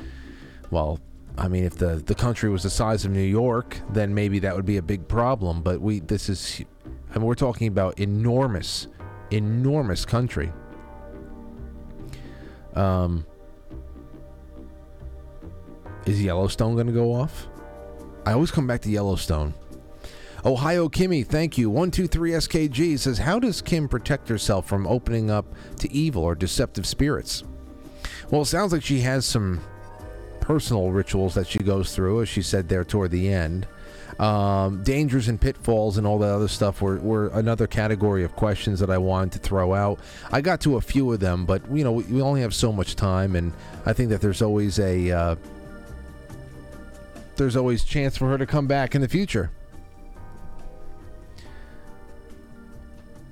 Speaker 2: Well, I mean, if the the country was the size of New York, then maybe that would be a big problem. But we, this is, I mean, we're talking about enormous, enormous country. Um, is Yellowstone going to go off? I always come back to Yellowstone. Ohio Kimmy, thank you. 123 SKG says, How does Kim protect herself from opening up to evil or deceptive spirits? Well, it sounds like she has some personal rituals that she goes through, as she said there toward the end. Um, dangers and pitfalls and all that other stuff were, were another category of questions that I wanted to throw out. I got to a few of them, but you know we, we only have so much time, and I think that there's always a uh, there's always chance for her to come back in the future.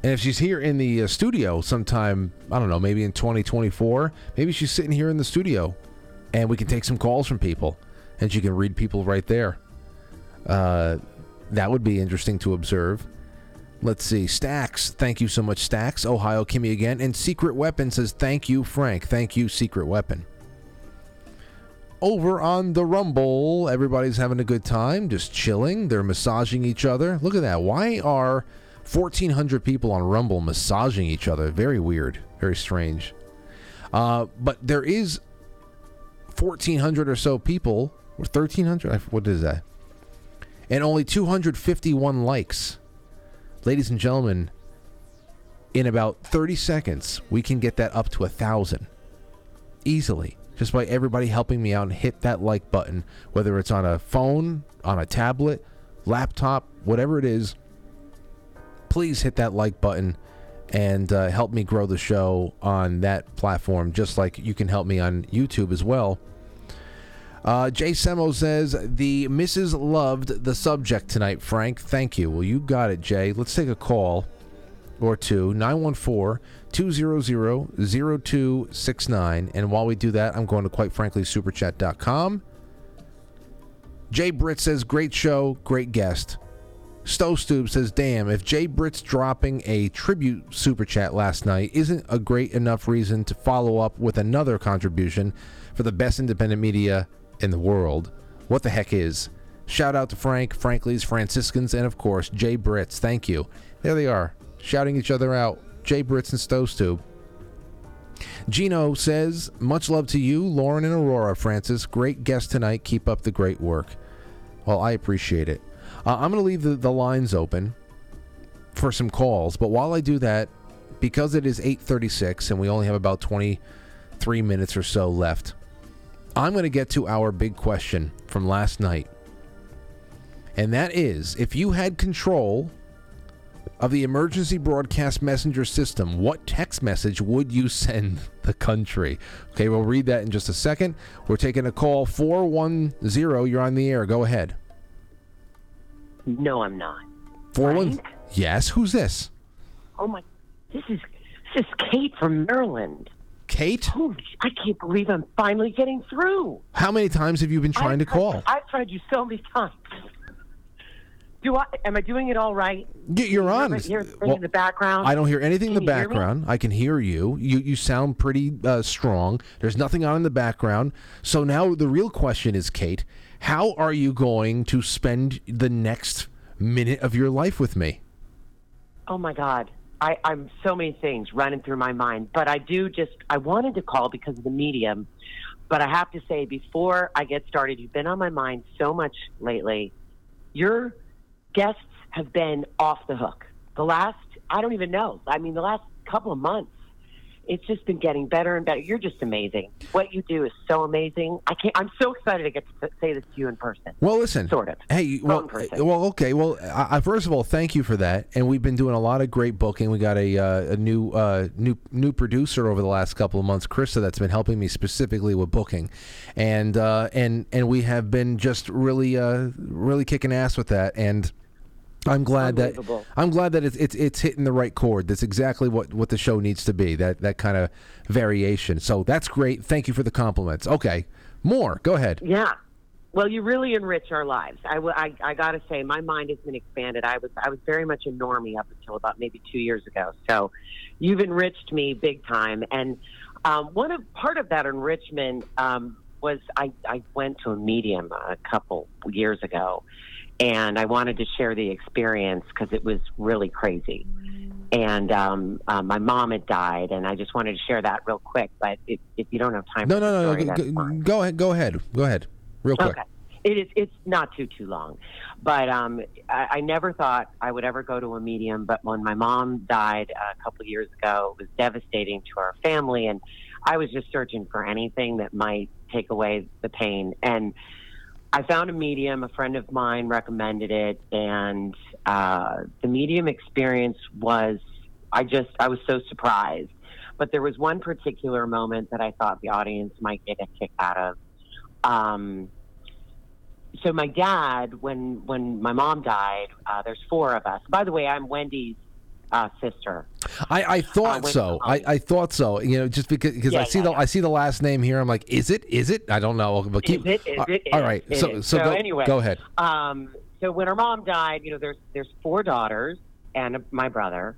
Speaker 2: And if she's here in the uh, studio sometime, I don't know, maybe in 2024, maybe she's sitting here in the studio and we can take some calls from people and she can read people right there. Uh, that would be interesting to observe. Let's see. Stacks, thank you so much, Stacks. Ohio Kimmy again. And Secret Weapon says, Thank you, Frank. Thank you, Secret Weapon. Over on the Rumble, everybody's having a good time, just chilling. They're massaging each other. Look at that. Why are 1,400 people on Rumble massaging each other? Very weird. Very strange. Uh, but there is 1,400 or so people, or 1,300? What is that? And only 251 likes. Ladies and gentlemen, in about 30 seconds, we can get that up to a thousand easily just by everybody helping me out and hit that like button, whether it's on a phone, on a tablet, laptop, whatever it is. Please hit that like button and uh, help me grow the show on that platform, just like you can help me on YouTube as well. Uh, Jay Semo says the missus loved the subject tonight, Frank. Thank you. Well, you got it, Jay. Let's take a call or two 914 200 0269. And while we do that, I'm going to quite frankly superchat.com. Jay Britt says, Great show, great guest. Stowe Stube says, Damn, if Jay Britt's dropping a tribute super chat last night isn't a great enough reason to follow up with another contribution for the best independent media in the world, what the heck is? Shout out to Frank, Frankly's, Franciscans, and of course, Jay Brits. Thank you. There they are, shouting each other out. Jay Brits and Stowe Stube. Gino says, Much love to you, Lauren and Aurora, Francis. Great guest tonight. Keep up the great work. Well, I appreciate it. Uh, I'm going to leave the, the lines open for some calls, but while I do that, because it is 8:36 and we only have about 23 minutes or so left, I'm going to get to our big question from last night. And that is if you had control of the emergency broadcast messenger system, what text message would you send the country? Okay, we'll read that in just a second. We're taking a call 410. You're on the air. Go ahead.
Speaker 8: No, I'm not.
Speaker 2: 410. Yes, who's this?
Speaker 8: Oh my! This is this is Kate from Maryland.
Speaker 2: Kate?
Speaker 8: Holy! I can't believe I'm finally getting through.
Speaker 2: How many times have you been trying to call?
Speaker 8: I've tried you so many times. Do I? Am I doing it all right?
Speaker 2: You're on.
Speaker 8: Here,
Speaker 2: Well,
Speaker 8: in the background.
Speaker 2: I don't hear anything in the
Speaker 8: hear
Speaker 2: background. I can hear you. You you sound pretty uh, strong. There's nothing on in the background. So now the real question is, Kate, how are you going to spend the next minute of your life with me?
Speaker 8: Oh my God. I, I'm so many things running through my mind, but I do just, I wanted to call because of the medium. But I have to say, before I get started, you've been on my mind so much lately. Your guests have been off the hook. The last, I don't even know. I mean, the last couple of months, it's just been getting better and better. You're just amazing. What you do is so amazing. I can't, I'm so excited to get to say this to you in person.
Speaker 2: Well, listen.
Speaker 8: Sort of.
Speaker 2: Hey, well, well, okay. Well, I, I, first of all, thank you for that. And we've been doing a lot of great booking. We got a, uh, a new uh, new new producer over the last couple of months, Krista, that's been helping me specifically with booking, and uh, and and we have been just really uh, really kicking ass with that. And I'm glad that I'm glad that it's it's it's hitting the right chord. That's exactly what what the show needs to be. That that kind of variation. So that's great. Thank you for the compliments. Okay, more. Go ahead.
Speaker 8: Yeah. Well, you really enrich our lives. I, w- I, I got to say, my mind has been expanded. I was I was very much a normie up until about maybe two years ago. So, you've enriched me big time. And um, one of part of that enrichment um, was I, I went to a medium a couple years ago, and I wanted to share the experience because it was really crazy. And um, uh, my mom had died, and I just wanted to share that real quick. But if, if you don't have time,
Speaker 2: No, no, no,
Speaker 8: story,
Speaker 2: no. Go, go ahead. Go ahead. Go ahead. Real quick.
Speaker 8: Okay. It is. It's not too too long, but um, I, I never thought I would ever go to a medium. But when my mom died a couple years ago, it was devastating to our family, and I was just searching for anything that might take away the pain. And I found a medium. A friend of mine recommended it, and uh, the medium experience was. I just I was so surprised. But there was one particular moment that I thought the audience might get a kick out of. Um, so my dad, when when my mom died, uh, there's four of us. By the way, I'm Wendy's uh, sister.
Speaker 2: I, I thought
Speaker 8: Uh, when-
Speaker 2: so. I, I thought so. You know, just because because I see
Speaker 8: yeah,
Speaker 2: the I see the last name here. I'm like, is it? Is it? I don't know. But keep.
Speaker 8: Is it? Is it?
Speaker 2: all right. So
Speaker 8: Is.
Speaker 2: so, go,
Speaker 8: anyway,
Speaker 2: go ahead.
Speaker 8: Um, so when her mom died, you know, there's there's four daughters and my brother,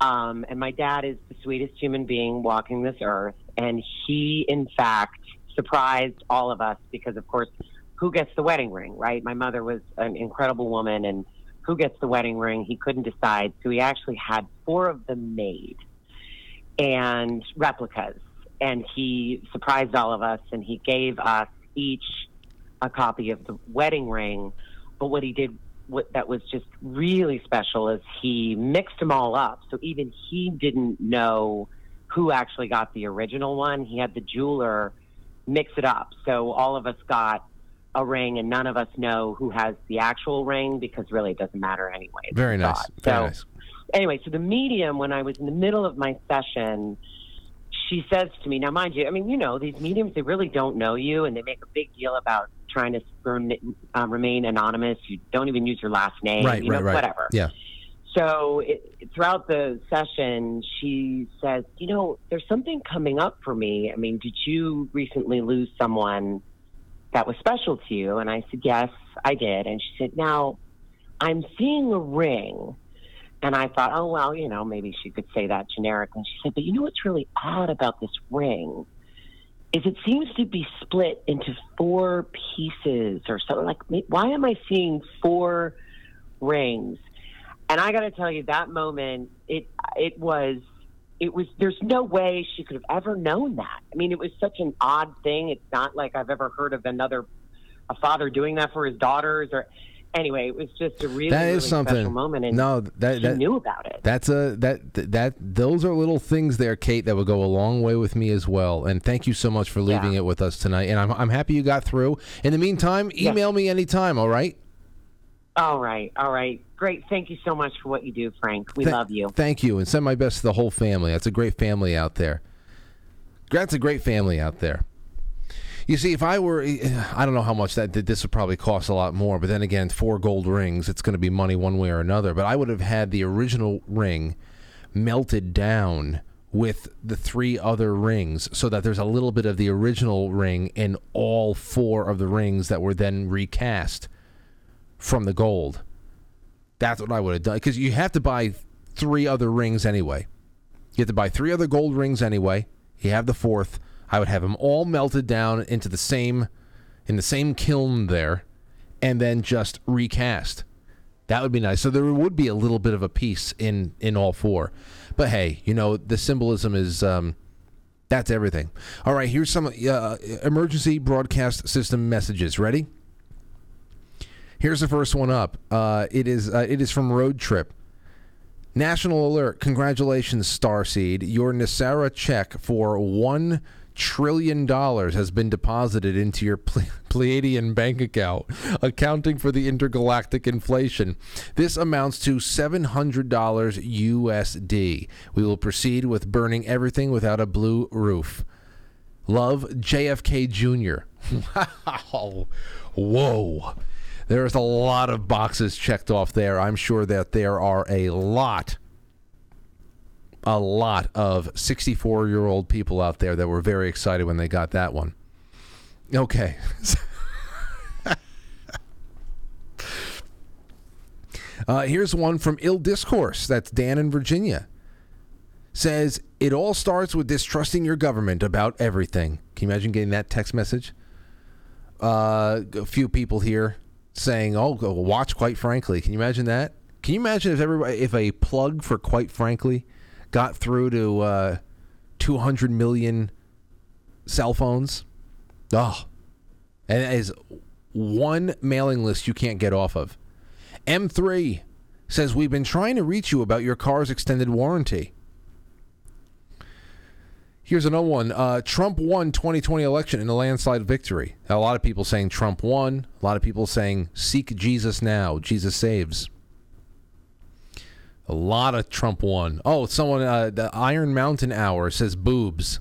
Speaker 8: um, and my dad is the sweetest human being walking this earth, and he, in fact, surprised all of us because, of course, who gets the wedding ring, right? My mother was an incredible woman, and who gets the wedding ring? He couldn't decide, so he actually had four of them made and replicas. And he surprised all of us and he gave us each a copy of the wedding ring. But what he did what, that was just really special is he mixed them all up. So even he didn't know who actually got the original one. He had the jeweler mix it up. So all of us got a ring and none of us know who has the actual ring because really it doesn't matter anyway. It's
Speaker 2: Very nice. Very
Speaker 8: so,
Speaker 2: nice.
Speaker 8: anyway, so the medium, when I was in the middle of my session, she says to me, now, mind you, I mean, you know, these mediums, they really don't know you and they make a big deal about trying to rem- uh, remain anonymous. You don't even use your last name,
Speaker 2: Right.
Speaker 8: you
Speaker 2: Right.
Speaker 8: know,
Speaker 2: Right.
Speaker 8: whatever.
Speaker 2: Yeah.
Speaker 8: So it, throughout the session, she says, you know, there's something coming up for me. I mean, did you recently lose someone that was special to you? And I said, yes, I did. And she said, now I'm seeing a ring. And I thought, oh, well, you know, maybe she could say that generically. She said, but you know what's really odd about this ring is it seems to be split into four pieces or something. Like, why am I seeing four rings? And I got to tell you, that moment, it it was, it was. There's no way she could have ever known that. I mean, it was such an odd thing. It's not like I've ever heard of another a father doing that for his daughters or. Anyway, it was just a really,
Speaker 2: that is really something.
Speaker 8: special moment, and
Speaker 2: no, that
Speaker 8: she
Speaker 2: that
Speaker 8: knew about it.
Speaker 2: That's a that that those are little things there, Kate, that would go a long way with me as well. And thank you so much for leaving it with us tonight. And I'm I'm happy you got through. In the meantime, email me anytime. All right.
Speaker 8: All right, all right, great. Thank you so much for what you do, Frank. We
Speaker 2: Th-
Speaker 8: love you.
Speaker 2: Thank you, and send my best to the whole family. That's a great family out there. That's a great family out there. You see, if I were, eh, I don't know how much that this would probably cost a lot more. But then again, four gold rings, it's going to be money one way or another. But I would have had the original ring melted down with the three other rings so that there's a little bit of the original ring in all four of the rings that were then recast from the gold. That's what I would have done because you have to buy three other rings anyway. You have to buy three other gold rings anyway. You have the fourth. I would have them all melted down into the same in the same kiln there and then just recast. That would be nice. So there would be a little bit of a piece in in all four. But hey, you know, the symbolism is um that's everything. All right, here's some uh, emergency broadcast system messages. Ready? Here's the first one up. Uh, it is uh, it is from Road Trip. National alert! Congratulations, Starseed. Your NESARA check for one trillion dollars has been deposited into your Ple- Pleiadian bank account, accounting for the intergalactic inflation. This amounts to seven hundred dollars USD. We will proceed with burning everything without a blue roof. Love, JFK Jr. wow. Whoa. There's a lot of boxes checked off there. I'm sure that there are a lot, a lot of 64 year old people out there that were very excited when they got that one. Okay. uh, here's one from Ill Discourse. That's Dan in Virginia. Says, it all starts with distrusting your government about everything. Can you imagine getting that text message? Uh, a few people here saying, "Oh, watch." Quite frankly, can you imagine that? Can you imagine if everybody, if a plug for quite frankly, got through to uh, 200 million cell phones? Oh, and it is one mailing list you can't get off of. M3 says we've been trying to reach you about your car's extended warranty. Here's another one. Uh, Trump won 2020 election in a landslide victory. A lot of people saying Trump won. A lot of people saying seek Jesus now. Jesus saves. A lot of Trump won. Oh, someone, uh, the Iron Mountain Hour says boobs.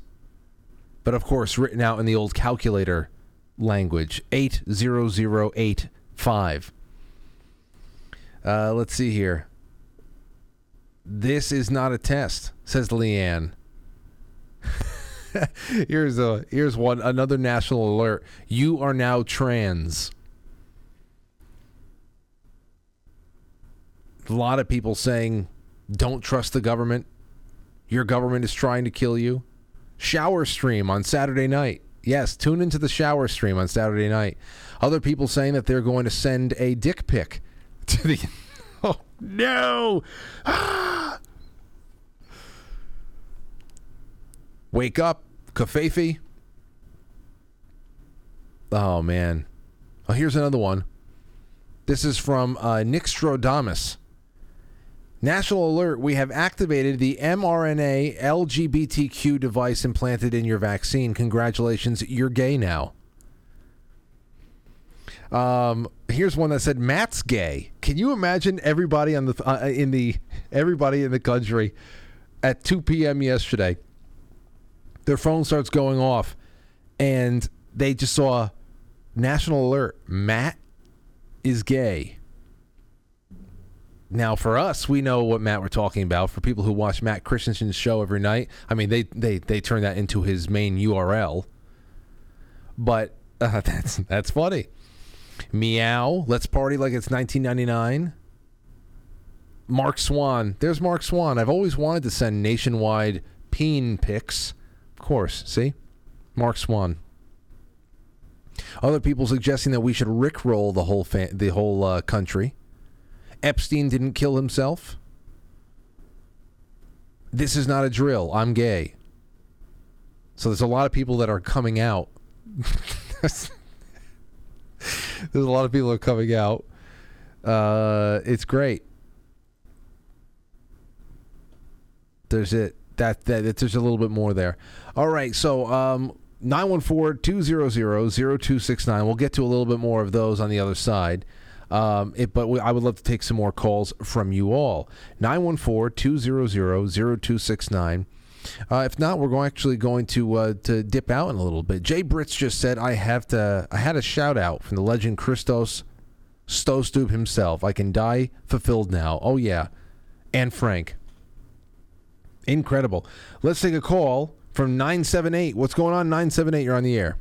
Speaker 2: But of course, written out in the old calculator language 80085. Uh, let's see here. This is not a test, says Leanne. here's a here's one another national alert. You are now trans. A lot of people saying don't trust the government. Your government is trying to kill you. Shower stream on Saturday night. Yes, tune into the shower stream on Saturday night. Other people saying that they're going to send a dick pic to the Oh no. Ah! Wake up, Kafefi. Oh man. Oh, here's another one. This is from uh, Nick Strodamus. National alert: We have activated the mRNA LGBTQ device implanted in your vaccine. Congratulations, you're gay now. Um, here's one that said Matt's gay. Can you imagine everybody on the uh, in the everybody in the country at 2 p.m. yesterday? Their phone starts going off, and they just saw national alert. Matt is gay. Now, for us, we know what Matt we're talking about. For people who watch Matt Christiansen's show every night, I mean, they they they turn that into his main URL. But uh, that's that's funny. Meow. Let's party like it's 1999. Mark Swan. There's Mark Swan. I've always wanted to send nationwide peen pics. Course. See? Mark Swan. Other people suggesting that we should rickroll the whole fa- the whole uh, country. Epstein didn't kill himself. This is not a drill. I'm gay. So there's a lot of people that are coming out. There's a lot of people that are coming out. Uh, it's great. There's it. That, that there's a little bit more there. All right, so um 914-200-0269. We'll get to a little bit more of those on the other side. Um, it, but we, I would love to take some more calls from you all. 914-200-0269. Uh, if not, we're going, actually going to uh, to dip out in a little bit. Jay Britz just said I have to. I had a shout out from the legend Christos Stostube himself. I can die fulfilled now. Oh yeah, and Frank. Incredible. Let's take a call from nine seven eight. What's going on? Nine seven eight. You're on the air.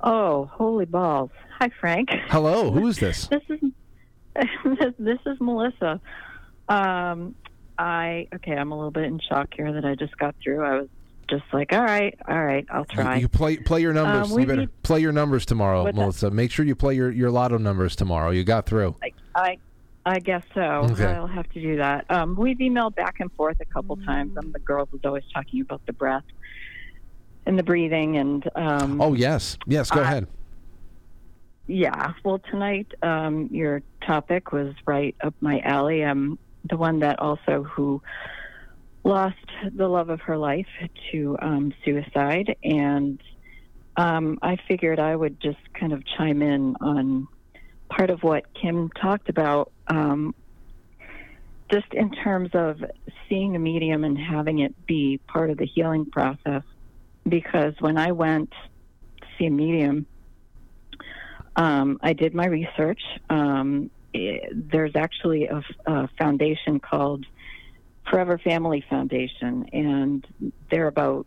Speaker 9: Oh, holy balls! Hi, Frank.
Speaker 2: Hello. Who is this?
Speaker 9: this is this, this is Melissa. Um, I okay, I'm a little bit in shock here that I just got through. I was just like, all right, all right, I'll try.
Speaker 2: You, you play play your numbers.
Speaker 9: Um,
Speaker 2: you better
Speaker 9: need-
Speaker 2: play your numbers tomorrow,
Speaker 9: What's that?
Speaker 2: Melissa. Make sure you play your your lotto numbers tomorrow. You got through.
Speaker 9: I, I, I guess so.
Speaker 2: Okay.
Speaker 9: I'll have to do that. Um, we've emailed back and forth a couple times. Um, the girls was always talking about the breath and the breathing, and um,
Speaker 2: Oh yes, yes. Go
Speaker 9: I-
Speaker 2: ahead.
Speaker 9: Yeah. Well, tonight um, your topic was right up my alley. I'm the one that also who lost the love of her life to um, suicide, and um, I figured I would just kind of chime in on part of what Kim talked about, um, just in terms of seeing a medium and having it be part of the healing process. Because when I went to see a medium, Um, I did my research. Um, eh, there's actually a, a foundation called Forever Family Foundation, and they're about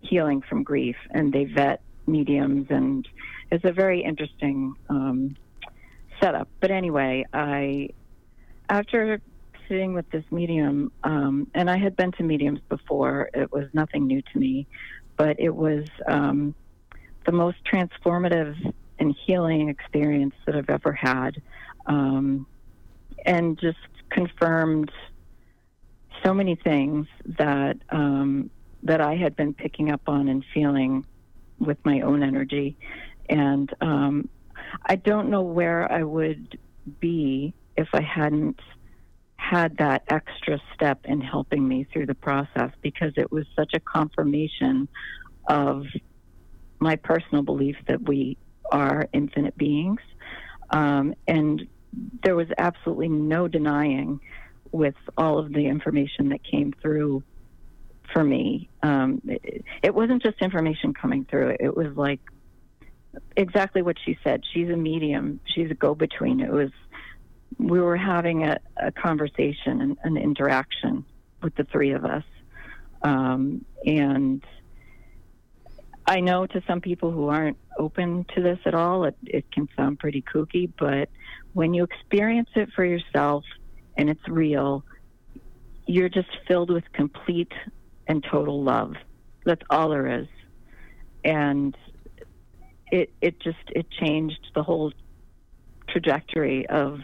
Speaker 9: healing from grief, and they vet mediums, and it's a very interesting um, setup. But anyway, I after sitting with this medium, um, and I had been to mediums before. It was nothing new to me, but it was um, the most transformative and healing experience that I've ever had, um, and just confirmed so many things that um, that I had been picking up on and feeling with my own energy, and um, I don't know where I would be if I hadn't had that extra step in helping me through the process because it was such a confirmation of my personal belief that we are infinite beings. Um, and there was absolutely no denying with all of the information that came through for me. Um, it, it wasn't just information coming through, it was like exactly what she said. She's a medium, she's a go between. It was, we were having a, a conversation, and an interaction with the three of us. Um, and I know to some people who aren't open to this at all, it, it can sound pretty kooky, but when you experience it for yourself and it's real, you're just filled with complete and total love. That's all there is. And it it just it changed the whole trajectory of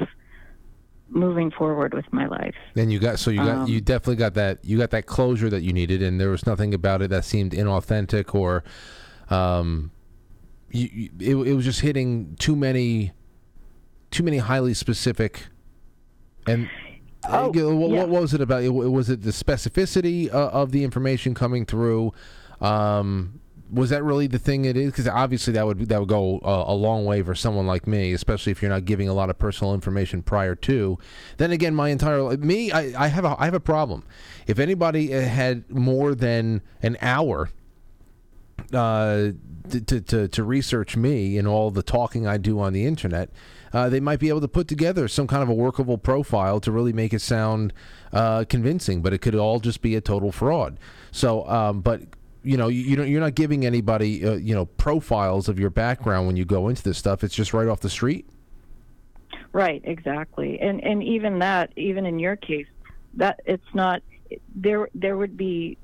Speaker 9: moving forward with my life.
Speaker 2: And you got so you got
Speaker 9: Um,
Speaker 2: you definitely got that you got that closure that you needed, and there was nothing about it that seemed inauthentic or, um, you, you it, it was just hitting too many, too many highly specific, and. uh, know, what, what was it about? It- Was it the specificity uh, of the information coming through? Um, was that really the thing it is? Because obviously that would that would go a, a long way for someone like me, especially if you're not giving a lot of personal information prior to. Then again, my entire me, I, I have a I have a problem. If anybody uh, had more than an hour uh, to, to, to, to research me and all the talking I do on the internet, uh, they might be able to put together some kind of a workable profile to really make it sound uh, convincing. But it could all just be a total fraud. So, um, but you know, you, you don't, you're not giving anybody uh, you know profiles of your background when you go into this stuff. It's just right off the street.
Speaker 9: Right, exactly. And and even that, even in your case, that it's not there there would be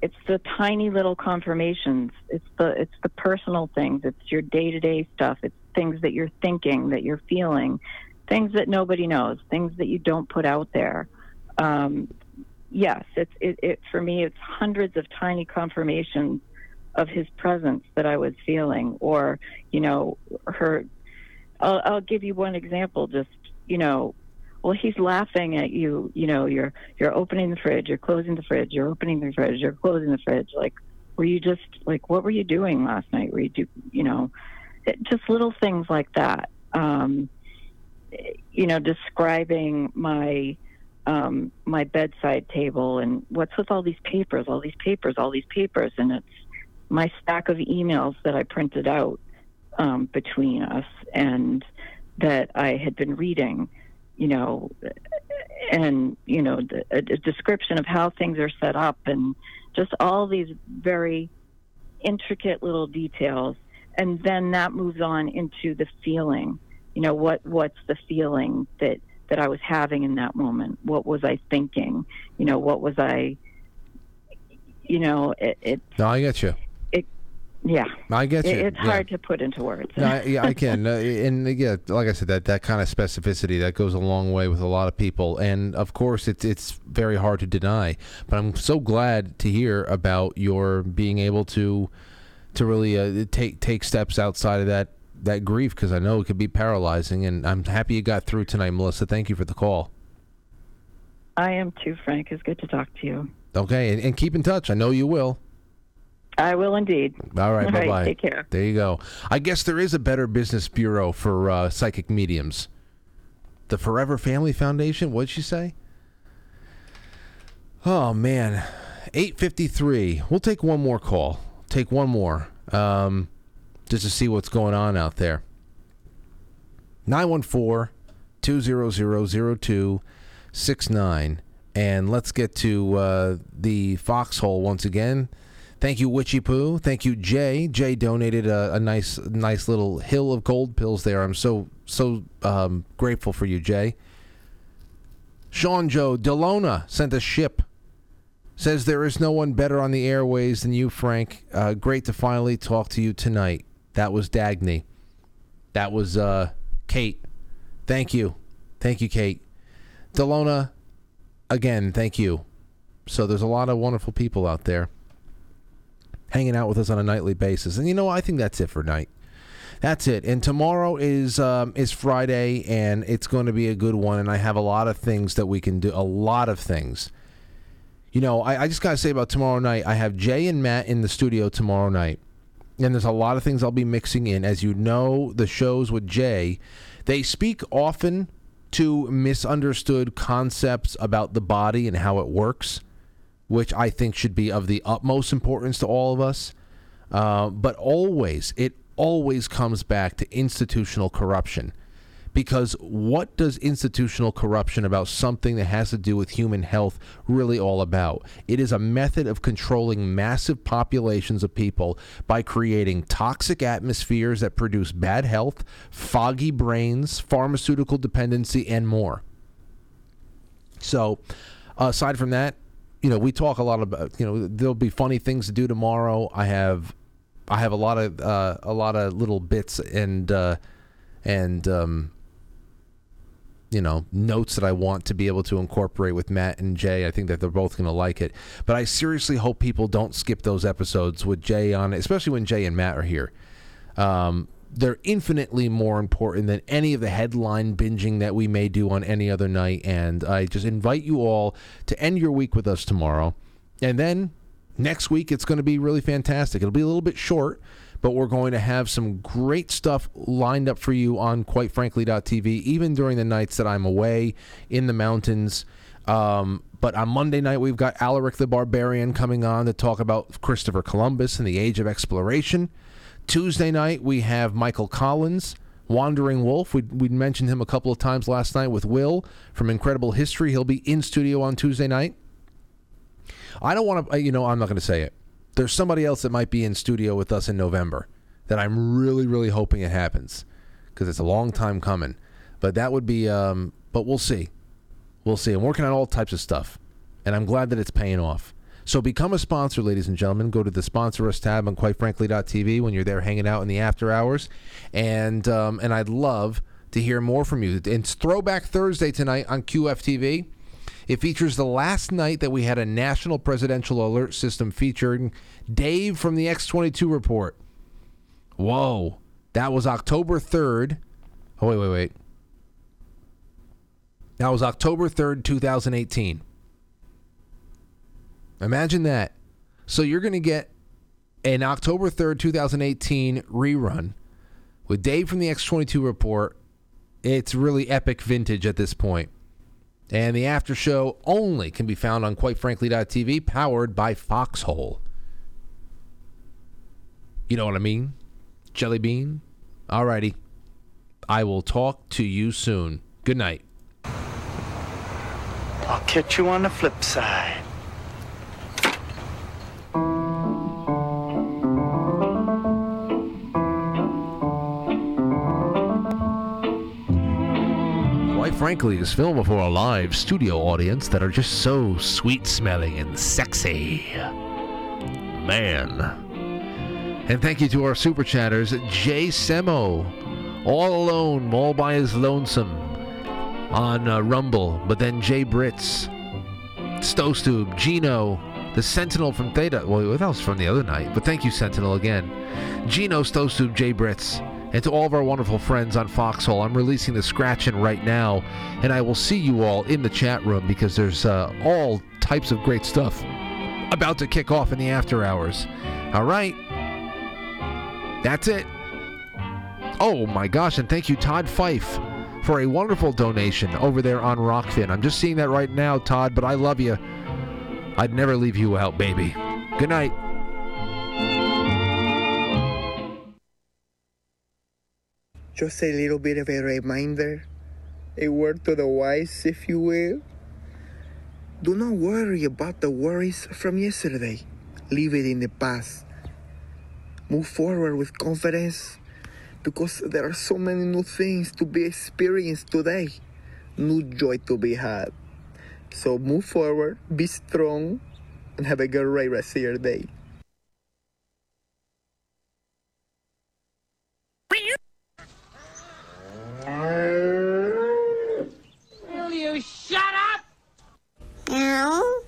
Speaker 9: it's the tiny little confirmations. It's the it's the personal things. It's your day-to-day stuff. It's things that you're thinking, that you're feeling, things that nobody knows, things that you don't put out there. Um, yes, it's it, it for me it's hundreds of tiny confirmations of his presence that I was feeling or, you know, her I'll, I'll give you one example. Just you know, well, he's laughing at you. You know, you're you're opening the fridge, you're closing the fridge, you're opening the fridge, you're closing the fridge. Like, were you just like, what were you doing last night? Were you do, you know, it, just little things like that. Um, you know, describing my um, my bedside table and what's with all these papers, all these papers, all these papers, and it's my stack of emails that I printed out um, between us and that I had been reading, you know, and you know the, a, description of how things are set up and just all these very intricate little details, and then that moves on into the feeling. You know what what's the feeling that that I was having in that moment? What was I thinking? You know what was I? You know it. it
Speaker 2: No, I get you.
Speaker 9: yeah.
Speaker 2: I get you.
Speaker 9: It, it's
Speaker 2: Yeah.
Speaker 9: hard to put into words.
Speaker 2: No, I, yeah, I can, uh, and yeah, like I said, that that kind of specificity that goes a long way with a lot of people, and of course, it's it's very hard to deny. But I'm so glad to hear about your being able to to really uh, take take steps outside of that that grief because I know it could be paralyzing, and I'm happy you got through tonight, Melissa. Thank you for the call.
Speaker 9: I am too, Frank. It's good to talk to you.
Speaker 2: Okay, and, and keep in touch. I know you will.
Speaker 9: I will indeed.
Speaker 2: All right, bye bye.
Speaker 9: take care.
Speaker 2: There you go. I guess there is a better business bureau for uh, psychic mediums. The Forever Family Foundation. What'd she say? Oh man, eight fifty three. We'll take one more call. Take one more, um, just to see what's going on out there. 914 200 0269. And let's get to uh, the foxhole once again. Thank you, Witchy Poo. Thank you, Jay. Jay donated a, a nice, nice little hill of gold pills there. I'm so, so um, grateful for you, Jay. Sean Joe Delona sent a ship. Says there is no one better on the airways than you, Frank. Uh, great to finally talk to you tonight. That was Dagny. That was uh, Kate. Thank you. Thank you, Kate. Delona, again, thank you. So there's a lot of wonderful people out there hanging out with us on a nightly basis. And you know, I think that's it for night. That's it. And tomorrow is um, is Friday, and it's going to be a good one. And I have a lot of things that we can do. A lot of things. You know, I, I just got to say about tomorrow night. I have Jay and Matt in the studio tomorrow night, and there's a lot of things I'll be mixing in. As you know, the shows with Jay, they speak often to misunderstood concepts about the body and how it works, which I think should be of the utmost importance to all of us. Uh, but always, it always comes back to institutional corruption. Because what does institutional corruption about something that has to do with human health really all about? It is a method of controlling massive populations of people by creating toxic atmospheres that produce bad health, foggy brains, pharmaceutical dependency, and more. So, aside from that, you know, we talk a lot about, you know, there'll be funny things to do tomorrow. I have I have a lot of uh, a lot of little bits and uh, and um, you know notes that I want to be able to incorporate with Matt and Jay. I think that they're both going to like it. But I seriously hope people don't skip those episodes with Jay on it, especially when Jay and Matt are here. Um, they're infinitely more important than any of the headline binging that we may do on any other night. And I just invite you all to end your week with us tomorrow. And then next week, it's going to be really fantastic. It'll be a little bit short, but we're going to have some great stuff lined up for you on quite frankly.tv, even during the nights that I'm away in the mountains. Um, but on Monday night, we've got Alaric the Barbarian coming on to talk about Christopher Columbus and the age of exploration. Tuesday night, we have Michael Collins, Wandering Wolf. We, we mentioned him a couple of times last night with Will from Incredible History. He'll be in studio on Tuesday night. I don't want to, you know, I'm not going to say it. There's somebody else that might be in studio with us in November that I'm really, really hoping it happens because it's a long time coming. But that would be, um, but we'll see. We'll see. I'm working on all types of stuff, and I'm glad that it's paying off. So become a sponsor, ladies and gentlemen. Go to the sponsor us tab on quitefrankly.tv when you're there hanging out in the after hours, and um, and I'd love to hear more from you. It's Throwback Thursday tonight on QFTV. It features the last night that we had a national presidential alert system featuring Dave from the X22 report. Whoa, that was October 3rd. Oh, wait, wait, wait. That was October 3rd, 2018. Imagine that. So you're going to get an October 3rd, 2018 rerun with Dave from the X22 report. It's really epic vintage at this point. And the after show only can be found on quitefrankly.tv, powered by Foxhole. You know what I mean? Jelly bean? Alrighty. I will talk to you soon. Good night.
Speaker 10: I'll catch you on the flip side.
Speaker 2: Frankly, is filmed before a live studio audience that are just so sweet smelling and sexy. Man. And thank you to our super chatters, Jay Semo, all alone, all by his lonesome, on uh, Rumble, but then Jay Brits, Stostube, Gino, the Sentinel from Theta. Well, that was from the other night, but thank you, Sentinel, again. Gino, Stostube, Jay Brits, and to all of our wonderful friends on Foxhole. I'm releasing the scratch-in right now, and I will see you all in the chat room because there's uh, all types of great stuff about to kick off in the after hours. All right. That's it. Oh my gosh, and thank you, Todd Fife, for a wonderful donation over there on Rokfin. I'm just seeing that right now, Todd, but I love you. I'd never leave you out, baby. Good night.
Speaker 11: just a little bit of a reminder, a word to the wise, if you will. Do not worry about the worries from yesterday. Leave it in the past. Move forward with confidence because there are so many new things to be experienced today, new joy to be had. So move forward, be strong, and have a great rest of your day. Will you shut up? No.